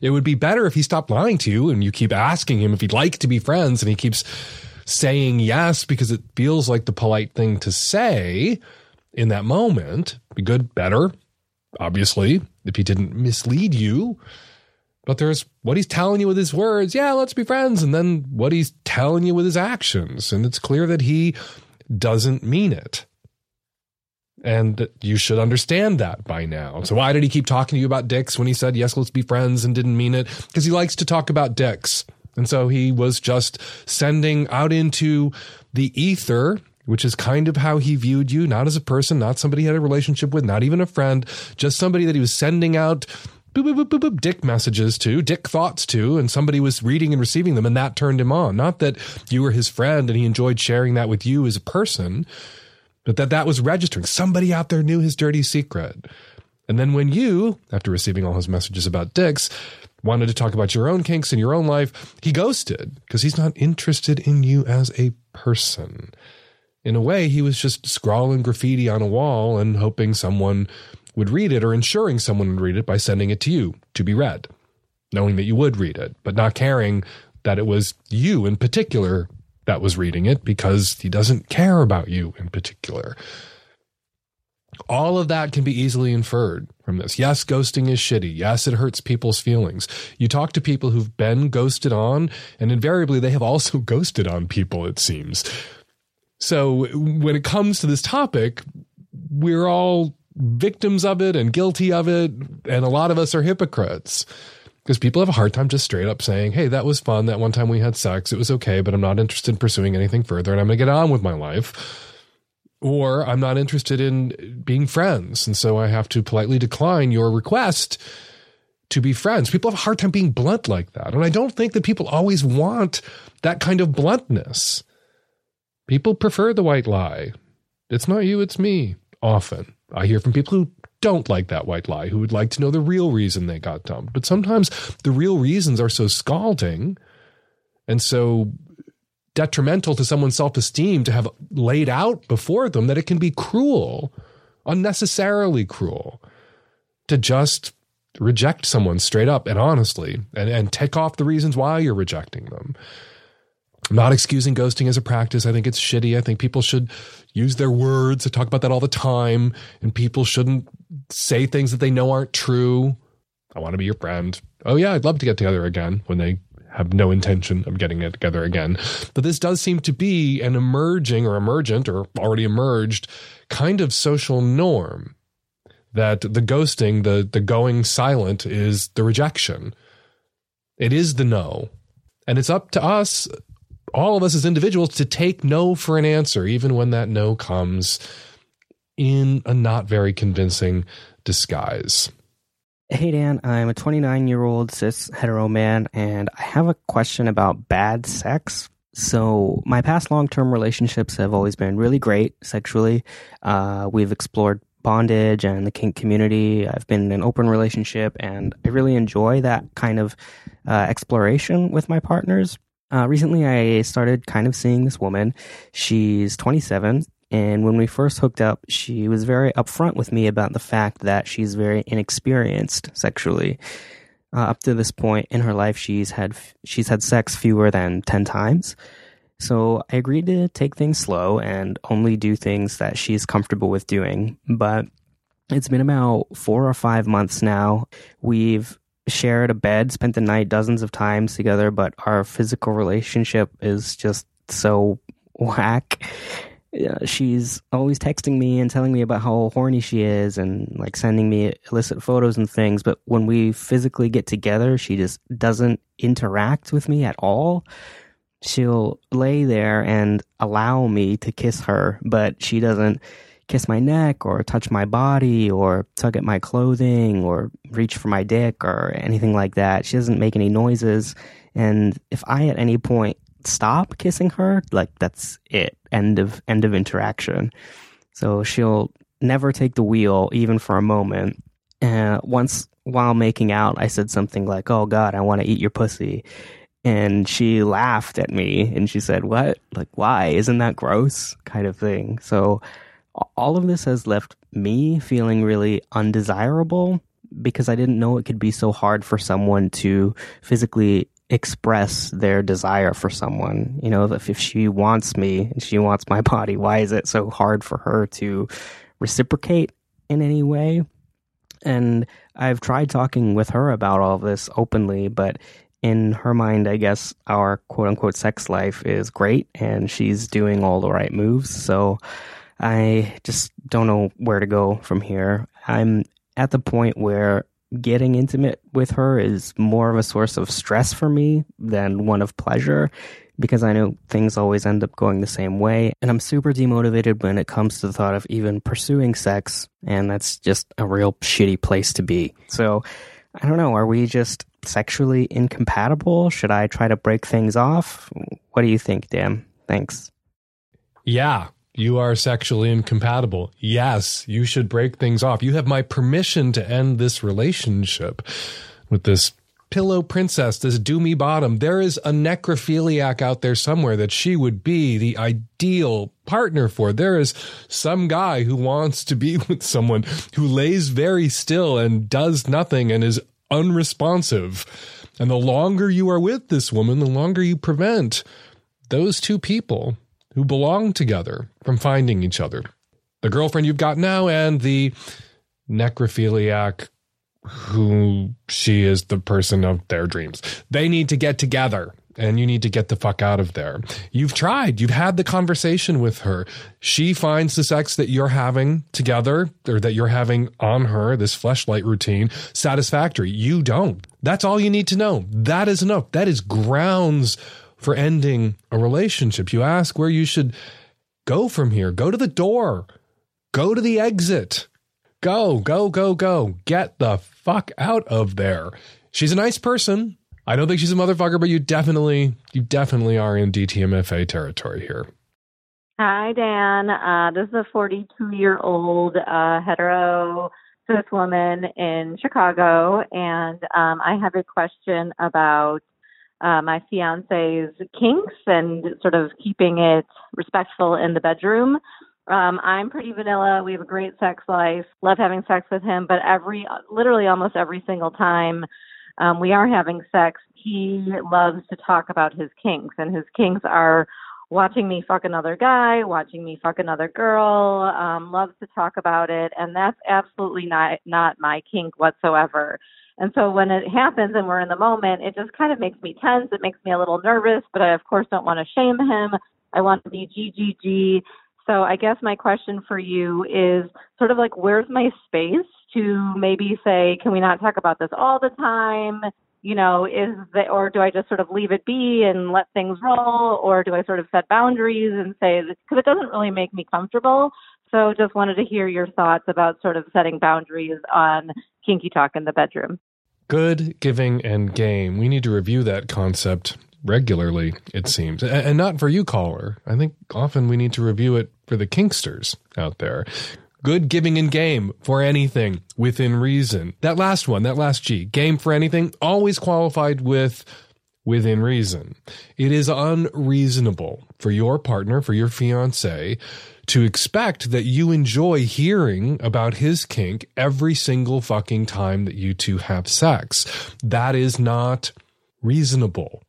It would be better if he stopped lying to you and you keep asking him if he'd like to be friends and he keeps saying yes because it feels like the polite thing to say in that moment. Be good, better obviously, if he didn't mislead you. But there's what he's telling you with his words. Yeah, let's be friends. And then what he's telling you with his actions. And it's clear that he doesn't mean it. And you should understand that by now. So why did he keep talking to you about dicks when he said, yes, let's be friends and didn't mean it? Because he likes to talk about dicks. And so he was just sending out into the ether, which is kind of how he viewed you, not as a person, not somebody he had a relationship with, not even a friend, just somebody that he was sending out boop, boop, boop, boop, boop, dick messages to, dick thoughts to, and somebody was reading and receiving them, and that turned him on. Not that you were his friend and he enjoyed sharing that with you as a person, but that that was registering. Somebody out there knew his dirty secret. And then when you, after receiving all his messages about dicks, wanted to talk about your own kinks in your own life, he ghosted because he's not interested in you as a person. In a way, he was just scrawling graffiti on a wall and hoping someone would read it or ensuring someone would read it by sending it to you to be read, knowing that you would read it, but not caring that it was you in particular that was reading it because he doesn't care about you in particular. All of that can be easily inferred from this. Yes, ghosting is shitty. Yes, it hurts people's feelings. You talk to people who've been ghosted on, and invariably they have also ghosted on people, it seems. So when it comes to this topic, we're all victims of it and guilty of it. And a lot of us are hypocrites because people have a hard time just straight up saying, Hey, that was fun. That one time we had sex. It was okay, but I'm not interested in pursuing anything further and I'm going to get on with my life. Or I'm not interested in being friends. And so I have to politely decline your request to be friends. People have a hard time being blunt like that. And I don't think that people always want that kind of bluntness. People prefer the white lie. It's not you, it's me, often. I hear from people who don't like that white lie, who would like to know the real reason they got dumped. But sometimes the real reasons are so scalding and so detrimental to someone's self esteem to have laid out before them that it can be cruel, unnecessarily cruel, to just reject someone straight up and honestly and, and take off the reasons why you're rejecting them. I'm not excusing ghosting as a practice. I think it's shitty. I think people should use their words. I talk about that all the time. And people shouldn't say things that they know aren't true. I want to be your friend. Oh, yeah, I'd love to get together again when they have no intention of getting it together again. But this does seem to be an emerging or emergent or already emerged kind of social norm that the ghosting, the, the going silent is the rejection. It is the no. And it's up to us all of us as individuals to take no for an answer, even when that no comes in a not very convincing disguise. Hey Dan, I'm a 29 year old cis hetero man, and I have a question about bad sex. So, my past long term relationships have always been really great sexually. Uh, we've explored bondage and the kink community. I've been in an open relationship, and I really enjoy that kind of uh, exploration with my partners. Uh, recently, I started kind of seeing this woman. She's 27. And when we first hooked up, she was very upfront with me about the fact that she's very inexperienced sexually. Uh, up to this point in her life, she's had she's had sex fewer than ten times. So I agreed to take things slow and only do things that she's comfortable with doing. But it's been about four or five months now. We've shared a bed, spent the night dozens of times together, but our physical relationship is just so whack. Yeah, she's always texting me and telling me about how horny she is and like sending me illicit photos and things. But when we physically get together, she just doesn't interact with me at all. She'll lay there and allow me to kiss her, but she doesn't kiss my neck or touch my body or tug at my clothing or reach for my dick or anything like that. She doesn't make any noises. And if I at any point stop kissing her, like that's it. End of end of interaction. So she'll never take the wheel even for a moment. Uh, once while making out, I said something like, "Oh God, I want to eat your pussy," and she laughed at me and she said, "What? Like why? Isn't that gross?" Kind of thing. So all of this has left me feeling really undesirable because I didn't know it could be so hard for someone to physically express their desire for someone. You know, if, if she wants me and she wants my body, why is it so hard for her to reciprocate in any way? And I've tried talking with her about all of this openly, but in her mind, I guess our quote unquote sex life is great and she's doing all the right moves. So I just don't know where to go from here. I'm at the point where getting intimate with her is more of a source of stress for me than one of pleasure because I know things always end up going the same way. And I'm super demotivated when it comes to the thought of even pursuing sex. And that's just a real shitty place to be. So I don't know. Are we just sexually incompatible? Should I try to break things off? What do you think, Dan? Thanks. Yeah, you are sexually incompatible. Yes, you should break things off. You have my permission to end this relationship with this pillow princess, this doomy bottom. There is a necrophiliac out there somewhere that she would be the ideal partner for. There is some guy who wants to be with someone who lays very still and does nothing and is unresponsive. And the longer you are with this woman, the longer you prevent those two people who belong together from finding each other. The girlfriend you've got now and the necrophiliac who she is the person of their dreams. They need to get together and you need to get the fuck out of there. You've tried, you've had the conversation with her. She finds the sex that you're having together or that you're having on her, this fleshlight routine, satisfactory. You don't. That's all you need to know. That is enough. That is grounds for ending a relationship. You ask where you should go from here. Go to the door. Go to the exit. Go, go, go, go. Get the fuck out of there. She's a nice person. I don't think she's a motherfucker, but you definitely, you definitely are in DTMFA territory here. Hi, Dan. Uh, this is a 42 year old uh, hetero cis woman in Chicago, and um, I have a question about uh, my fiance's kinks and sort of keeping it respectful in the bedroom. Um, I'm pretty vanilla. We have a great sex life. Love having sex with him, but every, literally almost every single time um, we are having sex, he loves to talk about his kinks, and his kinks are watching me fuck another guy, watching me fuck another girl. Um, loves to talk about it, and that's absolutely not not my kink whatsoever. And so when it happens and we're in the moment, it just kind of makes me tense. It makes me a little nervous, but I of course don't want to shame him. I want to be GGG. So I guess my question for you is sort of like, where's my space to maybe say, can we not talk about this all the time? You know, is that, or do I just sort of leave it be and let things roll? Or do I sort of set boundaries and say, because it doesn't really make me comfortable. So just wanted to hear your thoughts about sort of setting boundaries on kinky talk in the bedroom. Good giving and game. We need to review that concept regularly, it seems. And not for you, caller. I think often we need to review it for the kinksters out there. Good giving and game for anything within reason. That last one, that last G, game for anything, always qualified with within reason. It is unreasonable for your partner, for your fiance, to expect that you enjoy hearing about his kink every single fucking time that you two have sex. That is not reasonable.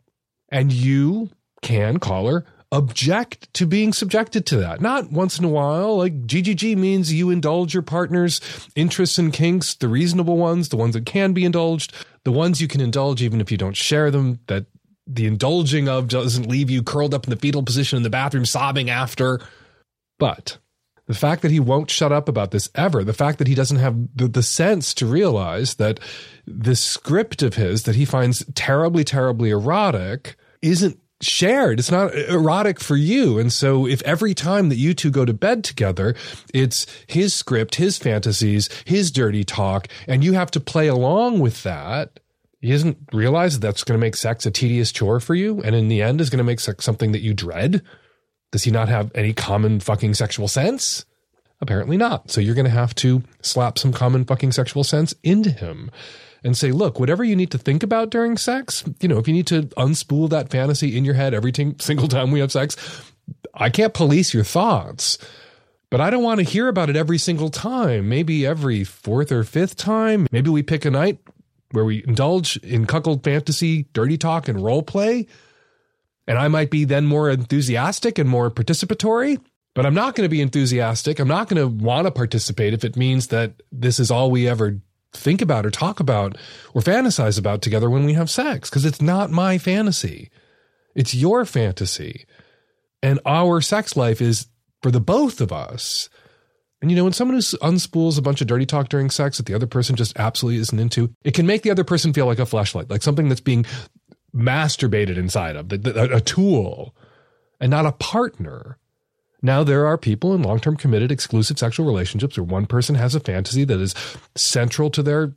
And you can, caller, object to being subjected to that. Not once in a while. Like GGG means you indulge your partner's interests and kinks, the reasonable ones, the ones that can be indulged, the ones you can indulge even if you don't share them, that the indulging of doesn't leave you curled up in the fetal position in the bathroom sobbing after. But the fact that he won't shut up about this ever, the fact that he doesn't have the, the sense to realize that this script of his that he finds terribly, terribly erotic isn't shared. It's not erotic for you. And so if every time that you two go to bed together, it's his script, his fantasies, his dirty talk, and you have to play along with that, he doesn't realize that that's going to make sex a tedious chore for you. And in the end is going to make sex something that you dread. Does he not have any common fucking sexual sense? Apparently not. So you're going to have to slap some common fucking sexual sense into him and say, look, whatever you need to think about during sex, you know, if you need to unspool that fantasy in your head every t- single time we have sex, I can't police your thoughts. But I don't want to hear about it every single time. Maybe every fourth or fifth time. Maybe we pick a night where we indulge in cuckold fantasy, dirty talk, and role play. And I might be then more enthusiastic and more participatory. But I'm not going to be enthusiastic. I'm not going to want to participate if it means that this is all we ever think about or talk about or fantasize about together when we have sex because it's not my fantasy. It's your fantasy. And our sex life is for the both of us. And you know, when someone who unspools a bunch of dirty talk during sex that the other person just absolutely isn't into, it can make the other person feel like a flashlight, like something that's being masturbated inside of, a tool and not a partner. Now, there are people in long term committed exclusive sexual relationships where one person has a fantasy that is central to their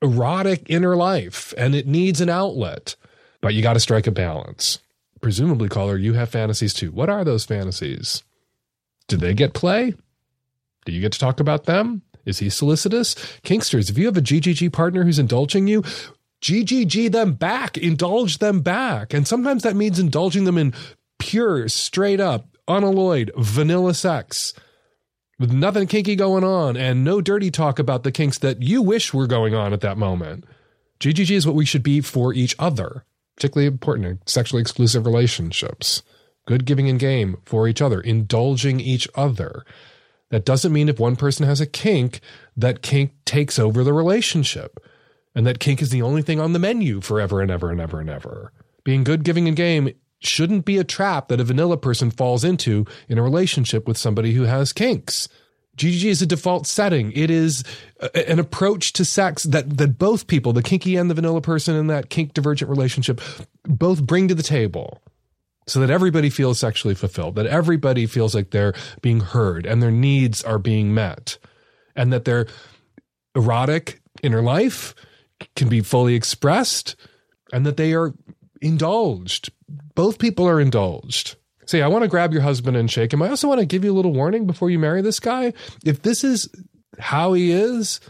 erotic inner life and it needs an outlet, but you got to strike a balance. Presumably, caller, you have fantasies too. What are those fantasies? Do they get play? Do you get to talk about them? Is he solicitous? Kinksters, if you have a GGG partner who's indulging you, GGG them back, indulge them back. And sometimes that means indulging them in pure, straight up, unalloyed vanilla sex with nothing kinky going on and no dirty talk about the kinks that you wish were going on at that moment. GGG is what we should be for each other, particularly important in sexually exclusive relationships. Good giving and game for each other, indulging each other. That doesn't mean if one person has a kink, that kink takes over the relationship and that kink is the only thing on the menu forever and ever and ever and ever. Being good, giving, and game shouldn't be a trap that a vanilla person falls into in a relationship with somebody who has kinks. GGG is a default setting. It is a, an approach to sex that that both people, the kinky and the vanilla person in that kink divergent relationship, both bring to the table. So that everybody feels sexually fulfilled, that everybody feels like they're being heard and their needs are being met, and that their erotic inner life can be fully expressed, and that they are indulged. Both people are indulged. Say, I want to grab your husband and shake him. I also want to give you a little warning before you marry this guy. If this is how he is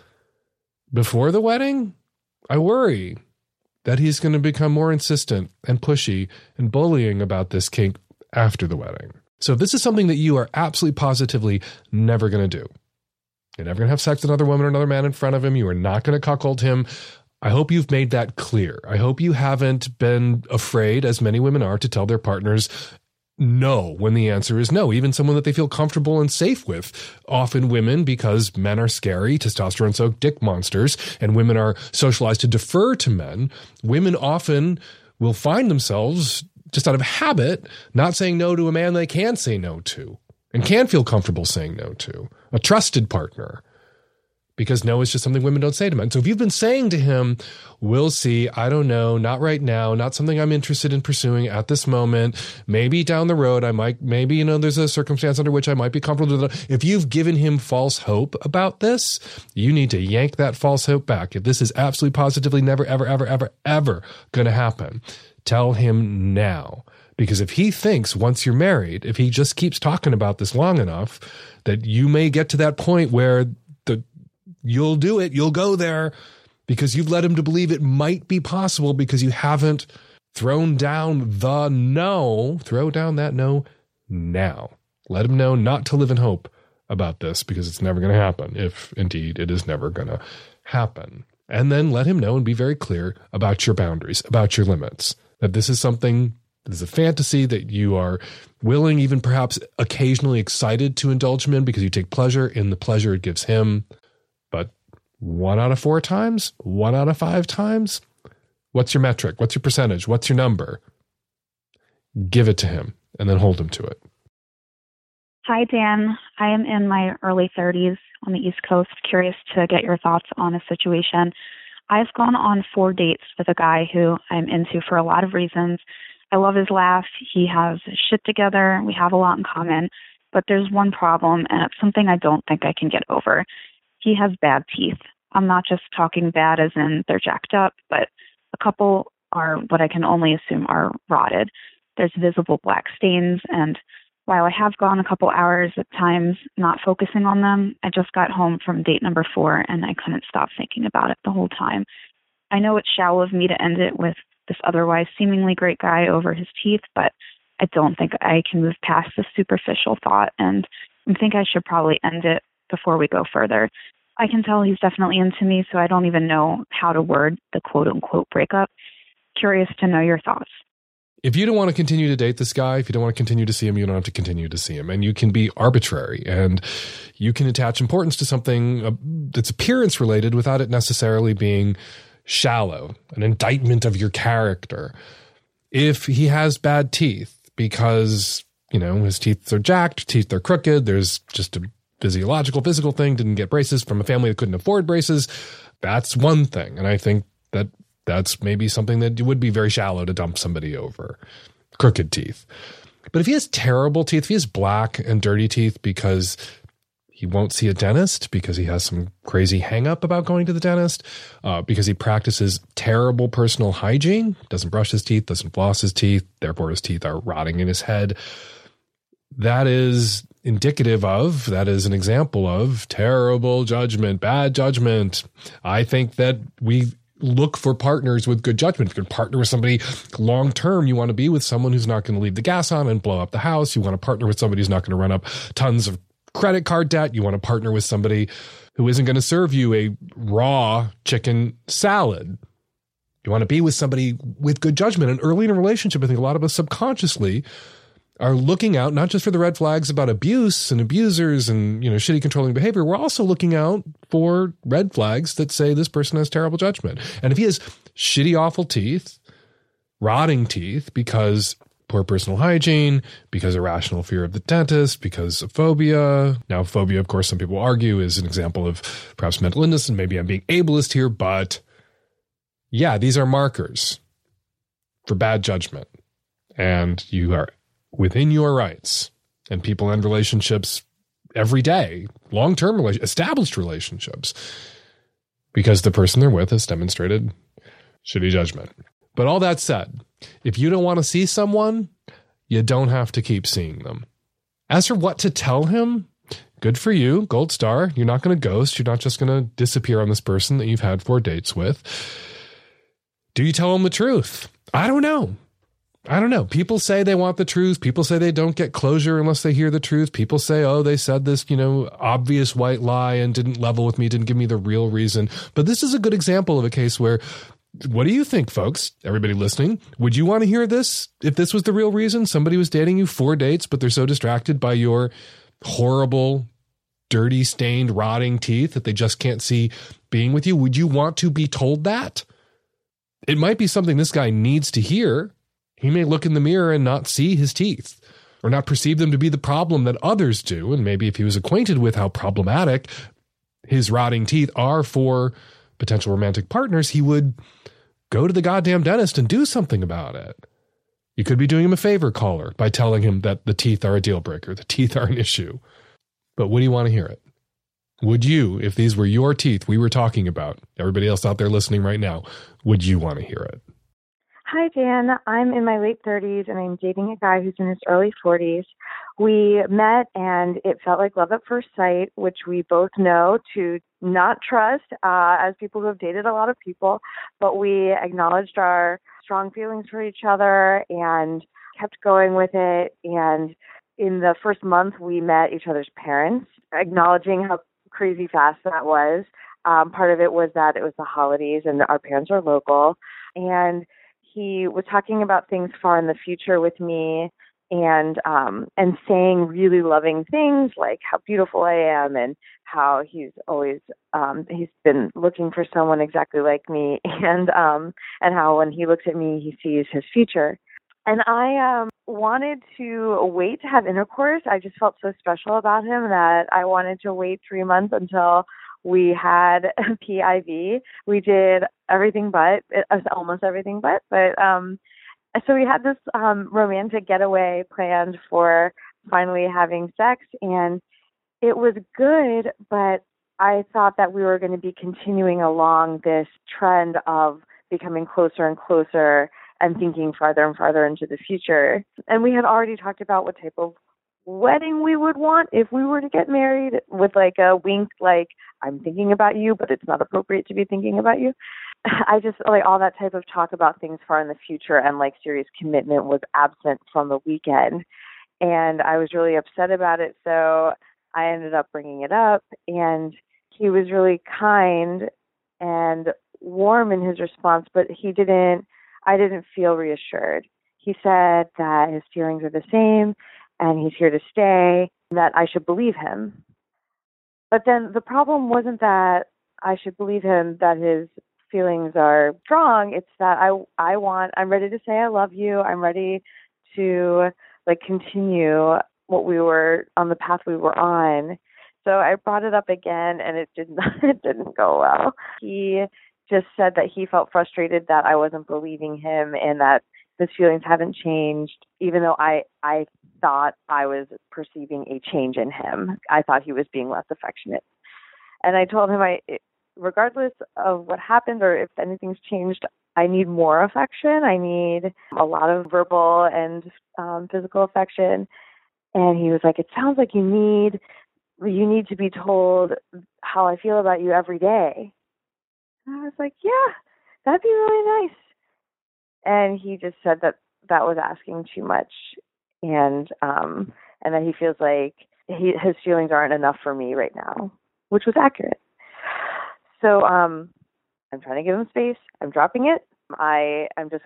before the wedding, I worry that he's going to become more insistent and pushy and bullying about this kink after the wedding. So if this is something that you are absolutely positively never going to do, you're never going to have sex with another woman or another man in front of him. You are not going to cuckold him. I hope you've made that clear. I hope you haven't been afraid, as many women are, to tell their partners no when the answer is no. Even someone that they feel comfortable and safe with. Often women, because men are scary, testosterone soaked dick monsters, and women are socialized to defer to men, women often will find themselves just out of habit not saying no to a man they can say no to and can feel comfortable saying no to, a trusted partner because no is just something women don't say to men. So if you've been saying to him, we'll see, I don't know, not right now, not something I'm interested in pursuing at this moment, maybe down the road, I might, maybe, you know, there's a circumstance under which I might be comfortable. If you've given him false hope about this, you need to yank that false hope back. If this is absolutely positively never, ever, ever, ever, ever going to happen, tell him now. Because if he thinks once you're married, if he just keeps talking about this long enough, that you may get to that point where you'll do it. You'll go there because you've led him to believe it might be possible because you haven't thrown down the no. Throw down that no now. Let him know not to live in hope about this because it's never going to happen, if indeed it is never going to happen. And then let him know and be very clear about your boundaries, about your limits, that this is something, this is a fantasy that you are willing, even perhaps occasionally excited to indulge him in because you take pleasure in the pleasure it gives him. One out of four times? One out of five times? What's your metric? What's your percentage? What's your number? Give it to him and then hold him to it. Hi, Dan. I am in my early 30s on the East Coast, curious to get your thoughts on a situation. I've gone on four dates with a guy who I'm into for a lot of reasons. I love his laugh. He has shit together. We have a lot in common. But there's one problem, and it's something I don't think I can get over he has bad teeth. I'm not just talking bad as in they're jacked up, but a couple are what I can only assume are rotted. There's visible black stains, and while I have gone a couple hours at times not focusing on them, I just got home from date number four and I couldn't stop thinking about it the whole time. I know it's shallow of me to end it with this otherwise seemingly great guy over his teeth, but I don't think I can move past the superficial thought, and I think I should probably end it before we go further. I can tell he's definitely into me, so I don't even know how to word the quote unquote breakup. Curious to know your thoughts. if you don't want to continue to date this guy, if you don't want to continue to see him, you don't have to continue to see him. And you can be arbitrary and you can attach importance to something uh, that's appearance related without it necessarily being shallow, an indictment of your character. If he has bad teeth because, you know, his teeth are jacked, teeth are crooked, there's just a physiological, physical thing, didn't get braces from a family that couldn't afford braces, that's one thing. And I think that that's maybe something that would be very shallow to dump somebody over. Crooked teeth. But if he has terrible teeth, if he has black and dirty teeth because he won't see a dentist because he has some crazy hangup about going to the dentist, uh, because he practices terrible personal hygiene, doesn't brush his teeth, doesn't floss his teeth, therefore his teeth are rotting in his head. That is indicative of, that is an example of terrible judgment, bad judgment. I think that we look for partners with good judgment. If you're going to partner with somebody long term, you want to be with someone who's not going to leave the gas on and blow up the house. You want to partner with somebody who's not going to run up tons of credit card debt. You want to partner with somebody who isn't going to serve you a raw chicken salad. You want to be with somebody with good judgment. And early in a relationship, I think a lot of us subconsciously are looking out not just for the red flags about abuse and abusers and you know shitty controlling behavior we're also looking out for red flags that say this person has terrible judgment. And if he has shitty awful teeth rotting teeth because poor personal hygiene because irrational fear of the dentist because of phobia. Now phobia of course some people argue is an example of perhaps mental illness and maybe i'm being ableist here but yeah these are markers for bad judgment. And you are within your rights and people end relationships every day, long term, established relationships, because the person they're with has demonstrated shitty judgment. But all that said, if you don't want to see someone, you don't have to keep seeing them. As for what to tell him, good for you, gold star. You're not going to ghost. You're not just going to disappear on this person that you've had four dates with. Do you tell him the truth? I don't know. I don't know. People say they want the truth. People say they don't get closure unless they hear the truth. People say, oh, they said this, you know, obvious white lie and didn't level with me, didn't give me the real reason. But this is a good example of a case where what do you think, folks? Everybody listening, would you want to hear this if this was the real reason? Somebody was dating you four dates, but they're so distracted by your horrible, dirty, stained, rotting teeth that they just can't see being with you. Would you want to be told that? It might be something this guy needs to hear he may look in the mirror and not see his teeth or not perceive them to be the problem that others do. And maybe if he was acquainted with how problematic his rotting teeth are for potential romantic partners, he would go to the goddamn dentist and do something about it. You could be doing him a favor, caller, by telling him that the teeth are a deal breaker, the teeth are an issue. But would he want to hear it? Would you, if these were your teeth we were talking about, everybody else out there listening right now, would you want to hear it? Hi, Dan. I'm in my late 30s and I'm dating a guy who's in his early 40s. We met and it felt like love at first sight, which we both know to not trust uh, as people who have dated a lot of people, but we acknowledged our strong feelings for each other and kept going with it. And in the first month, we met each other's parents, acknowledging how crazy fast that was. Um, part of it was that it was the holidays and our parents are local. And he was talking about things far in the future with me and um and saying really loving things like how beautiful I am and how he's always um he's been looking for someone exactly like me and um and how when he looks at me he sees his future. And I um wanted to wait to have intercourse. I just felt so special about him that I wanted to wait 3 months until we had PIV. We did everything but it was almost everything but but um so we had this um romantic getaway planned for finally having sex and it was good but I thought that we were going to be continuing along this trend of becoming closer and closer and thinking farther and farther into the future. And we had already talked about what type of wedding we would want if we were to get married with like a wink like I'm thinking about you but it's not appropriate to be thinking about you. I just like all that type of talk about things far in the future and like serious commitment was absent from the weekend. And I was really upset about it so I ended up bringing it up and he was really kind and warm in his response but he didn't I didn't feel reassured he said that his feelings are the same and he's here to stay, that I should believe him. But then the problem wasn't that I should believe him that his feelings are strong. It's that I I want I'm ready to say I love you. I'm ready to like continue what we were on the path we were on. So I brought it up again and it did not it didn't go well. He just said that he felt frustrated that I wasn't believing him and that his feelings haven't changed even though I I thought I was perceiving a change in him. I thought he was being less affectionate. And I told him I regardless of what happens or if anything's changed, I need more affection. I need a lot of verbal and um, physical affection. And he was like, "It sounds like you need you need to be told how I feel about you every day." And I was like, "Yeah, that'd be really nice." And he just said that that was asking too much, and um, and that he feels like he, his feelings aren't enough for me right now, which was accurate. So um, I'm trying to give him space. I'm dropping it. I I'm just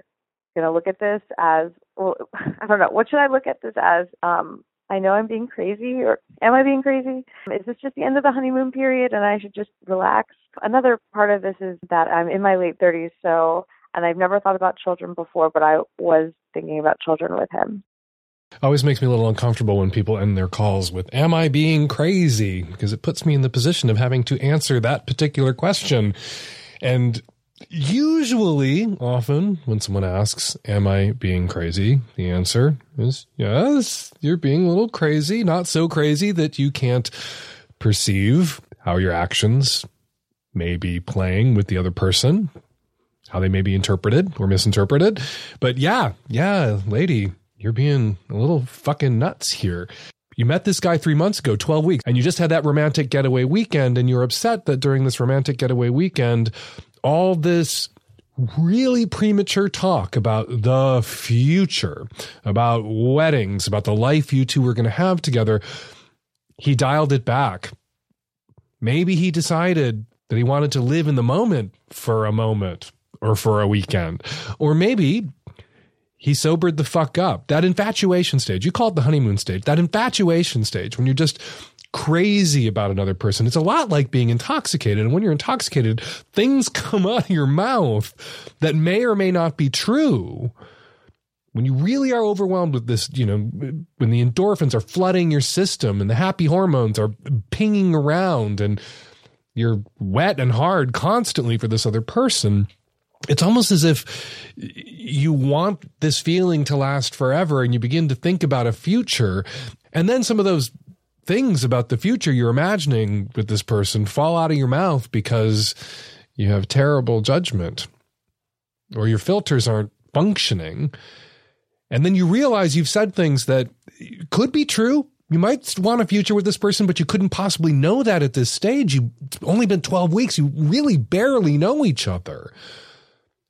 going to look at this as well, I don't know. What should I look at this as? Um, I know I'm being crazy, or am I being crazy? Is this just the end of the honeymoon period and I should just relax? Another part of this is that I'm in my late 30s, so, and I've never thought about children before, but I was thinking about children with him. Always makes me a little uncomfortable when people end their calls with, Am I being crazy? Because it puts me in the position of having to answer that particular question. And usually, often, when someone asks, Am I being crazy? the answer is yes, you're being a little crazy, not so crazy that you can't perceive how your actions may be playing with the other person, how they may be interpreted or misinterpreted. But yeah, yeah, lady, you're being a little fucking nuts here. You met this guy three months ago, 12 weeks, and you just had that romantic getaway weekend, and you're upset that during this romantic getaway weekend, all this really premature talk about the future, about weddings, about the life you two were going to have together, he dialed it back. Maybe he decided that he wanted to live in the moment for a moment or for a weekend. Or maybe he sobered the fuck up. That infatuation stage, you call it the honeymoon stage, that infatuation stage, when you're just crazy about another person, it's a lot like being intoxicated. And when you're intoxicated, things come out of your mouth that may or may not be true. When you really are overwhelmed with this, you know, when the endorphins are flooding your system and the happy hormones are pinging around and you're wet and hard constantly for this other person it's almost as if you want this feeling to last forever and you begin to think about a future and then some of those things about the future you're imagining with this person fall out of your mouth because you have terrible judgment or your filters aren't functioning and then you realize you've said things that could be true you might want a future with this person, but you couldn't possibly know that at this stage. You've only been 12 weeks. You really barely know each other.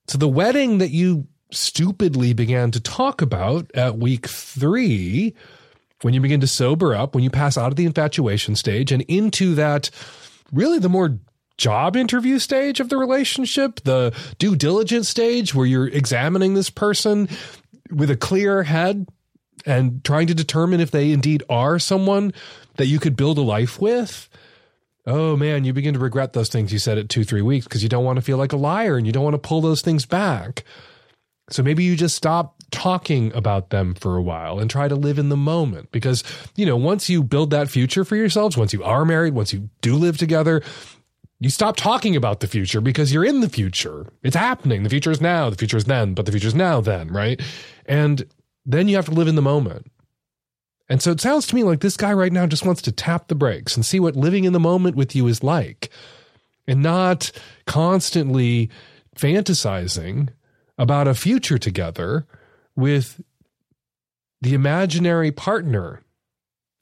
So the wedding that you stupidly began to talk about at week three, when you begin to sober up, when you pass out of the infatuation stage and into that really the more job interview stage of the relationship, the due diligence stage where you're examining this person with a clear head and trying to determine if they indeed are someone that you could build a life with oh man, you begin to regret those things you said at two, three weeks because you don't want to feel like a liar and you don't want to pull those things back. So maybe you just stop talking about them for a while and try to live in the moment because, you know, once you build that future for yourselves, once you are married, once you do live together, you stop talking about the future because you're in the future. It's happening. The future is now, the future is then, but the future is now then, right? And then you have to live in the moment. And so it sounds to me like this guy right now just wants to tap the brakes and see what living in the moment with you is like and not constantly fantasizing about a future together with the imaginary partner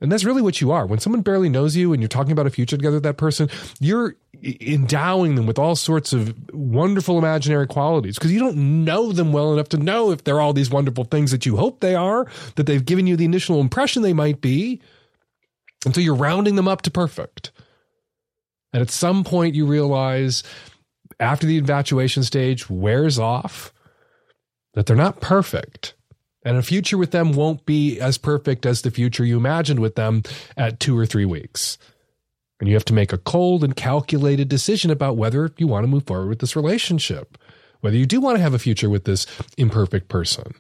and that's really what you are. When someone barely knows you and you're talking about a future together with that person, you're endowing them with all sorts of wonderful imaginary qualities because you don't know them well enough to know if they're all these wonderful things that you hope they are, that they've given you the initial impression they might be. And so you're rounding them up to perfect. And at some point, you realize after the infatuation stage wears off that they're not perfect And a future with them won't be as perfect as the future you imagined with them at two or three weeks. And you have to make a cold and calculated decision about whether you want to move forward with this relationship, whether you do want to have a future with this imperfect person,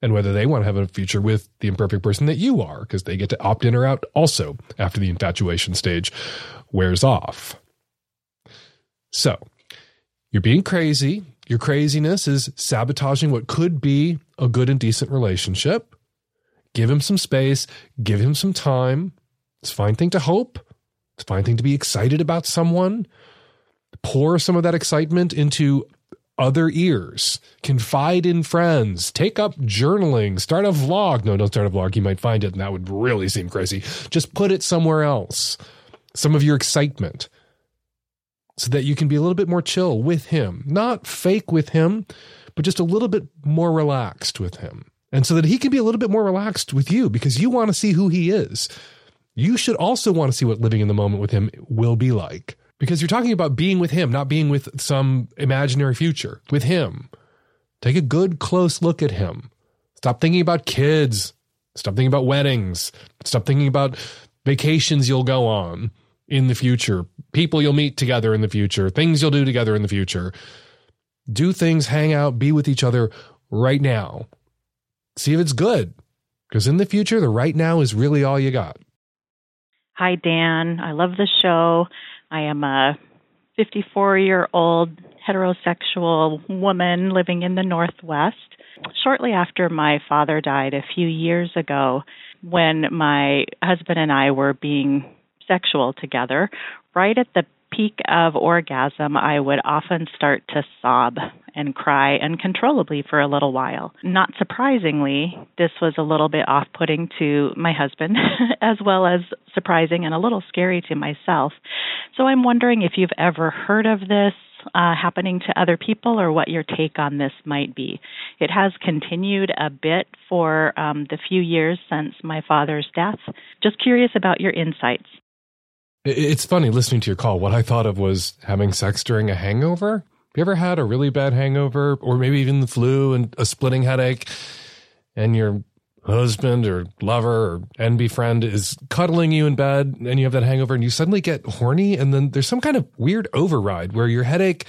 and whether they want to have a future with the imperfect person that you are, because they get to opt in or out also after the infatuation stage wears off. So, you're being crazy. Your craziness is sabotaging what could be a good and decent relationship. Give him some space, give him some time. It's a fine thing to hope. It's a fine thing to be excited about someone. Pour some of that excitement into other ears. Confide in friends. Take up journaling. Start a vlog. No, don't start a vlog. You might find it, and that would really seem crazy. Just put it somewhere else. Some of your excitement so that you can be a little bit more chill with him, not fake with him, but just a little bit more relaxed with him. And so that he can be a little bit more relaxed with you because you want to see who he is. You should also want to see what living in the moment with him will be like because you're talking about being with him, not being with some imaginary future, with him. Take a good, close look at him. Stop thinking about kids. Stop thinking about weddings. Stop thinking about vacations you'll go on in the future, people you'll meet together in the future, things you'll do together in the future. Do things, hang out, be with each other right now. See if it's good. Because in the future, the right now is really all you got. Hi, Dan. I love the show. I am a 54 year old heterosexual woman living in the Northwest. Shortly after my father died a few years ago, when my husband and I were being sexual together, right at the peak of orgasm, I would often start to sob and cry uncontrollably for a little while. Not surprisingly, this was a little bit off putting to my husband, as well as surprising and a little scary to myself. So I'm wondering if you've ever heard of this. Uh, happening to other people, or what your take on this might be. It has continued a bit for um, the few years since my father's death. Just curious about your insights. It's funny listening to your call. What I thought of was having sex during a hangover. Have you ever had a really bad hangover or maybe even the flu and a splitting headache and your husband or lover or envy friend is cuddling you in bed and you have that hangover and you suddenly get horny and then there's some kind of weird override where your headache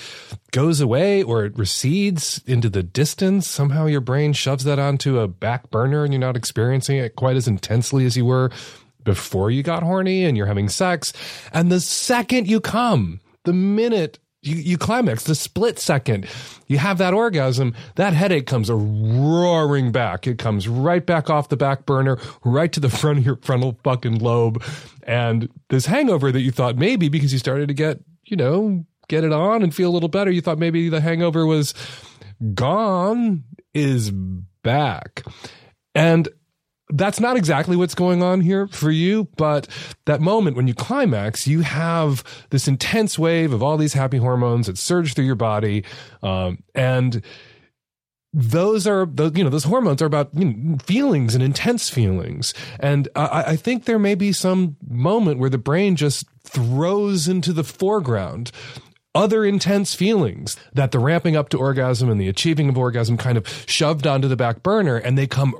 goes away or it recedes into the distance. Somehow your brain shoves that onto a back burner and you're not experiencing it quite as intensely as you were before you got horny and you're having sex. And the second you come, the minute you, you climax, the split second you have that orgasm, that headache comes roaring back. It comes right back off the back burner, right to the front of your frontal fucking lobe. And this hangover that you thought maybe because you started to get, you know, get it on and feel a little better, you thought maybe the hangover was gone is back. And that's not exactly what's going on here for you, but that moment when you climax, you have this intense wave of all these happy hormones that surge through your body, um, and those are those you know those hormones are about you know, feelings and intense feelings, and I, I think there may be some moment where the brain just throws into the foreground other intense feelings that the ramping up to orgasm and the achieving of orgasm kind of shoved onto the back burner and they come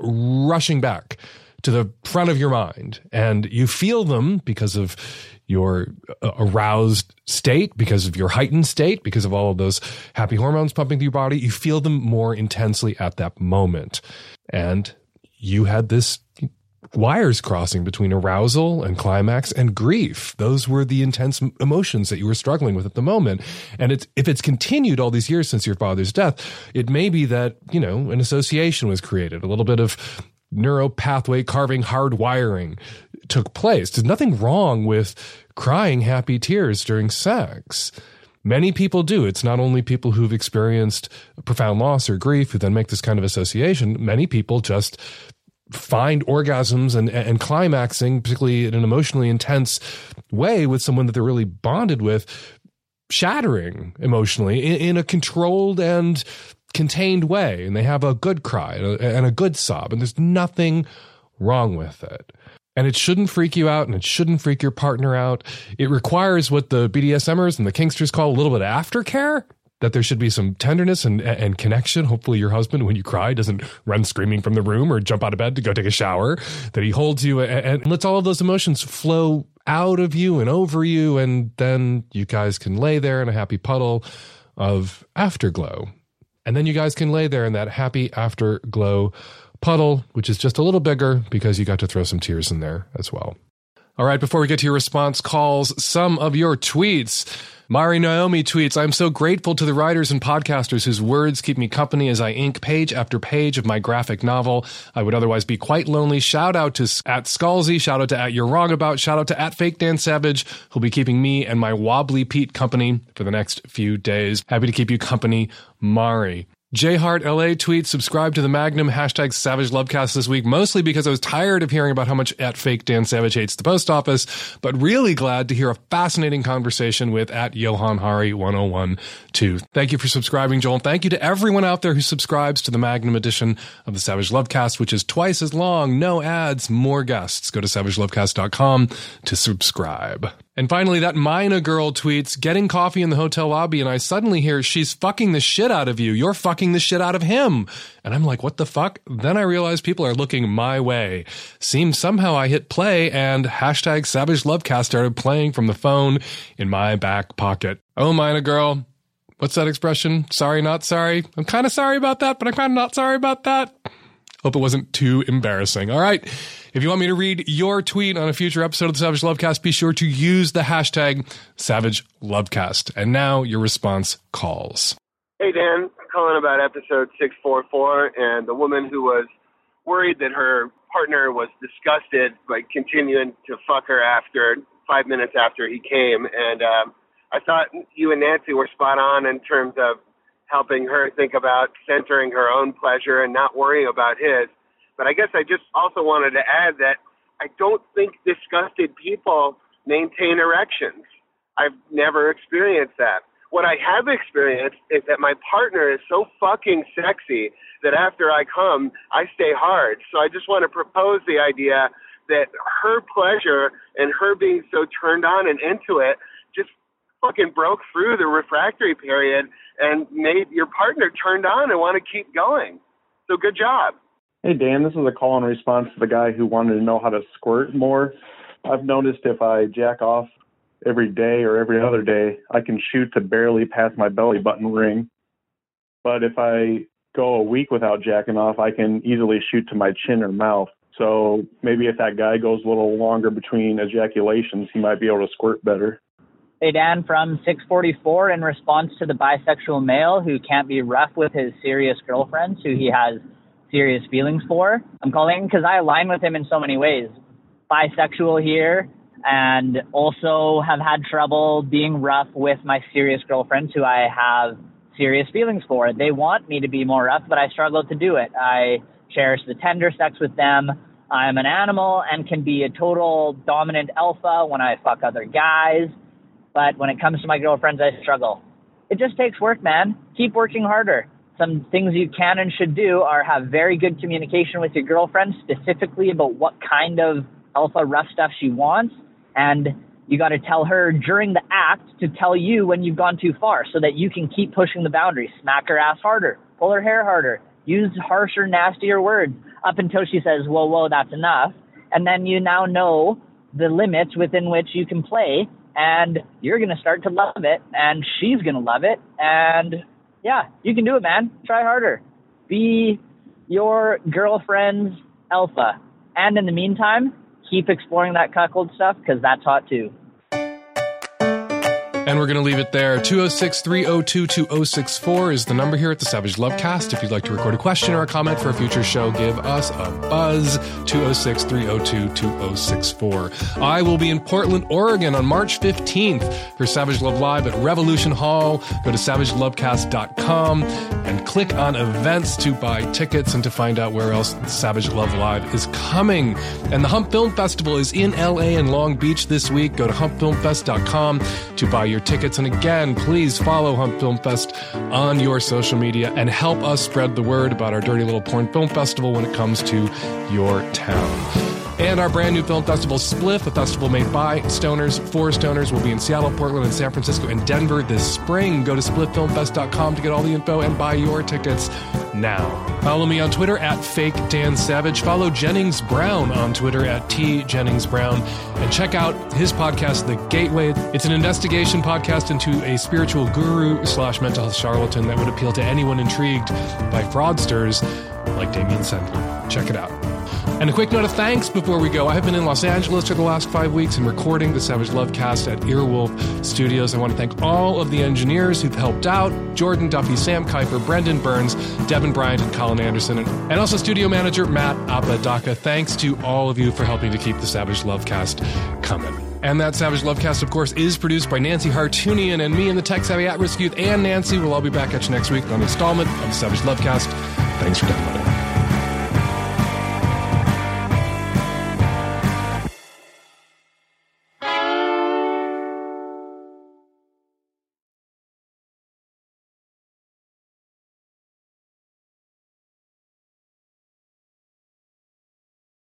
rushing back to the front of your mind and you feel them because of your uh, aroused state, because of your heightened state, because of all of those happy hormones pumping through your body. You feel them more intensely at that moment. And you had this wires crossing between arousal and climax and grief. Those were the intense emotions that you were struggling with at the moment. And it's, if it's continued all these years since your father's death, it may be that, you know, an association was created, a little bit of neuro pathway carving hardwiring took place. There's nothing wrong with crying happy tears during sex. Many people do. It's not only people who've experienced profound loss or grief who then make this kind of association. Many people just find orgasms and, and climaxing, particularly in an emotionally intense way with someone that they're really bonded with, shattering emotionally in, in a controlled and contained way. And they have a good cry and a good sob, and there's nothing wrong with it. And it shouldn't freak you out and it shouldn't freak your partner out. It requires what the BDSMers and the Kinksters call a little bit of aftercare that there should be some tenderness and, and connection. Hopefully, your husband, when you cry, doesn't run screaming from the room or jump out of bed to go take a shower, that he holds you and, and lets all of those emotions flow out of you and over you. And then you guys can lay there in a happy puddle of afterglow. And then you guys can lay there in that happy afterglow puddle, which is just a little bigger because you got to throw some tears in there as well. All right, before we get to your response calls, some of your tweets. Mari Naomi tweets, I'm so grateful to the writers and podcasters whose words keep me company as I ink page after page of my graphic novel. I would otherwise be quite lonely. Shout out to at Scalzi, shout out to at You're Wrong About, shout out to at Fake Dan Savage, who'll be keeping me and my wobbly Pete company for the next few days. Happy to keep you company, Mari. J Hart LA tweets, subscribe to the Magnum hashtag Savage Lovecast this week, mostly because I was tired of hearing about how much at fake Dan Savage hates the post office, but really glad to hear a fascinating conversation with at Johann Hari 1012. Thank you for subscribing, Joel. Thank you to everyone out there who subscribes to the Magnum edition of the Savage Lovecast, which is twice as long, no ads, more guests. Go to savagelovecast.com to subscribe. And finally, that Mina girl tweets, getting coffee in the hotel lobby, and I suddenly hear she's fucking the shit out of you. You're fucking the shit out of him. And I'm like, what the fuck? Then I realize people are looking my way. Seems somehow I hit play and hashtag Savage Lovecast started playing from the phone in my back pocket. Oh, Mina girl. What's that expression? Sorry, not sorry. I'm kind of sorry about that, but I'm kind of not sorry about that. Hope it wasn't too embarrassing. All right. If you want me to read your tweet on a future episode of the Savage Lovecast, be sure to use the hashtag Savage Lovecast. And now your response calls. Hey, Dan. Calling about episode 644 and the woman who was worried that her partner was disgusted by continuing to fuck her after five minutes after he came. And um, I thought you and Nancy were spot on in terms of helping her think about centering her own pleasure and not worrying about his. But I guess I just also wanted to add that I don't think disgusted people maintain erections. I've never experienced that. What I have experienced is that my partner is so fucking sexy that after I come, I stay hard. So I just want to propose the idea that her pleasure and her being so turned on and into it fucking broke through the refractory period and made your partner turned on and want to keep going. So good job. Hey, Dan, this is a call in response to the guy who wanted to know how to squirt more. I've noticed if I jack off every day or every other day, I can shoot to barely past my belly button ring. But if I go a week without jacking off, I can easily shoot to my chin or mouth. So maybe if that guy goes a little longer between ejaculations, he might be able to squirt better. Hey, Dan, from 644 in response to the bisexual male who can't be rough with his serious girlfriends who he has serious feelings for. I'm calling because I align with him in so many ways. Bisexual here, and also have had trouble being rough with my serious girlfriends who I have serious feelings for. They want me to be more rough, but I struggle to do it. I cherish the tender sex with them. I'm an animal and can be a total dominant alpha when I fuck other guys. But when it comes to my girlfriends, I struggle. It just takes work, man. Keep working harder. Some things you can and should do are have very good communication with your girlfriend specifically about what kind of alpha rough stuff she wants. And you got to tell her during the act to tell you when you've gone too far so that you can keep pushing the boundaries. Smack her ass harder. Pull her hair harder. Use harsher nastier words. Up until she says whoa whoa that's enough. And then you now know the limits within which you can play and you're going to start to love it and she's going to love it and yeah, you can do it, man. Try harder. Be your girlfriend's alpha. And in the meantime, keep exploring that cuckold stuff because that's hot too. And we're going to leave it there. 206 302 2064 is the number here at the Savage Lovecast. If you'd like to record a question or a comment for a future show, give us a buzz. 206 302 2064. I will be in Portland, Oregon on March 15th for Savage Love Live at Revolution Hall. Go to savagelovecast.com and click on events to buy tickets and to find out where else Savage Love Live is coming. And the Hump Film Festival is in LA and Long Beach this week. Go to humpfilmfest.com to buy your tickets. And again, please follow Hump Film Fest on your social media and help us spread the word about our Dirty Little Porn Film Festival when it comes to your town. And our brand new film festival, Spliff, a festival made by stoners for stoners, will be in Seattle, Portland, and San Francisco and Denver this spring. Go to spliffilmfest.com to get all the info and buy your tickets now. Follow me on Twitter at Fake Dan Savage. Follow Jennings Brown on Twitter at T Jennings Brown. And check out his podcast, The Gateway. It's an investigation podcast into a spiritual guru slash mental health charlatan that would appeal to anyone intrigued by fraudsters like Damian Sendler. Check it out. And a quick note of thanks before we go. I have been in Los Angeles for the last five weeks and recording the Savage Love cast at Earwolf Studios. I want to thank all of the engineers who've helped out Jordan Duffy, Sam Kuiper, Brendan Burns, Devin Bryant, and Colin Anderson, and also studio manager Matt Apadaka. Thanks to all of you for helping to keep the Savage Love cast coming. And that Savage Lovecast, of course, is produced by Nancy Hartunian and me and the Tech Savvy At Risk Youth and Nancy. We'll all be back at you next week on an installment of the Savage Lovecast. Thanks for downloading.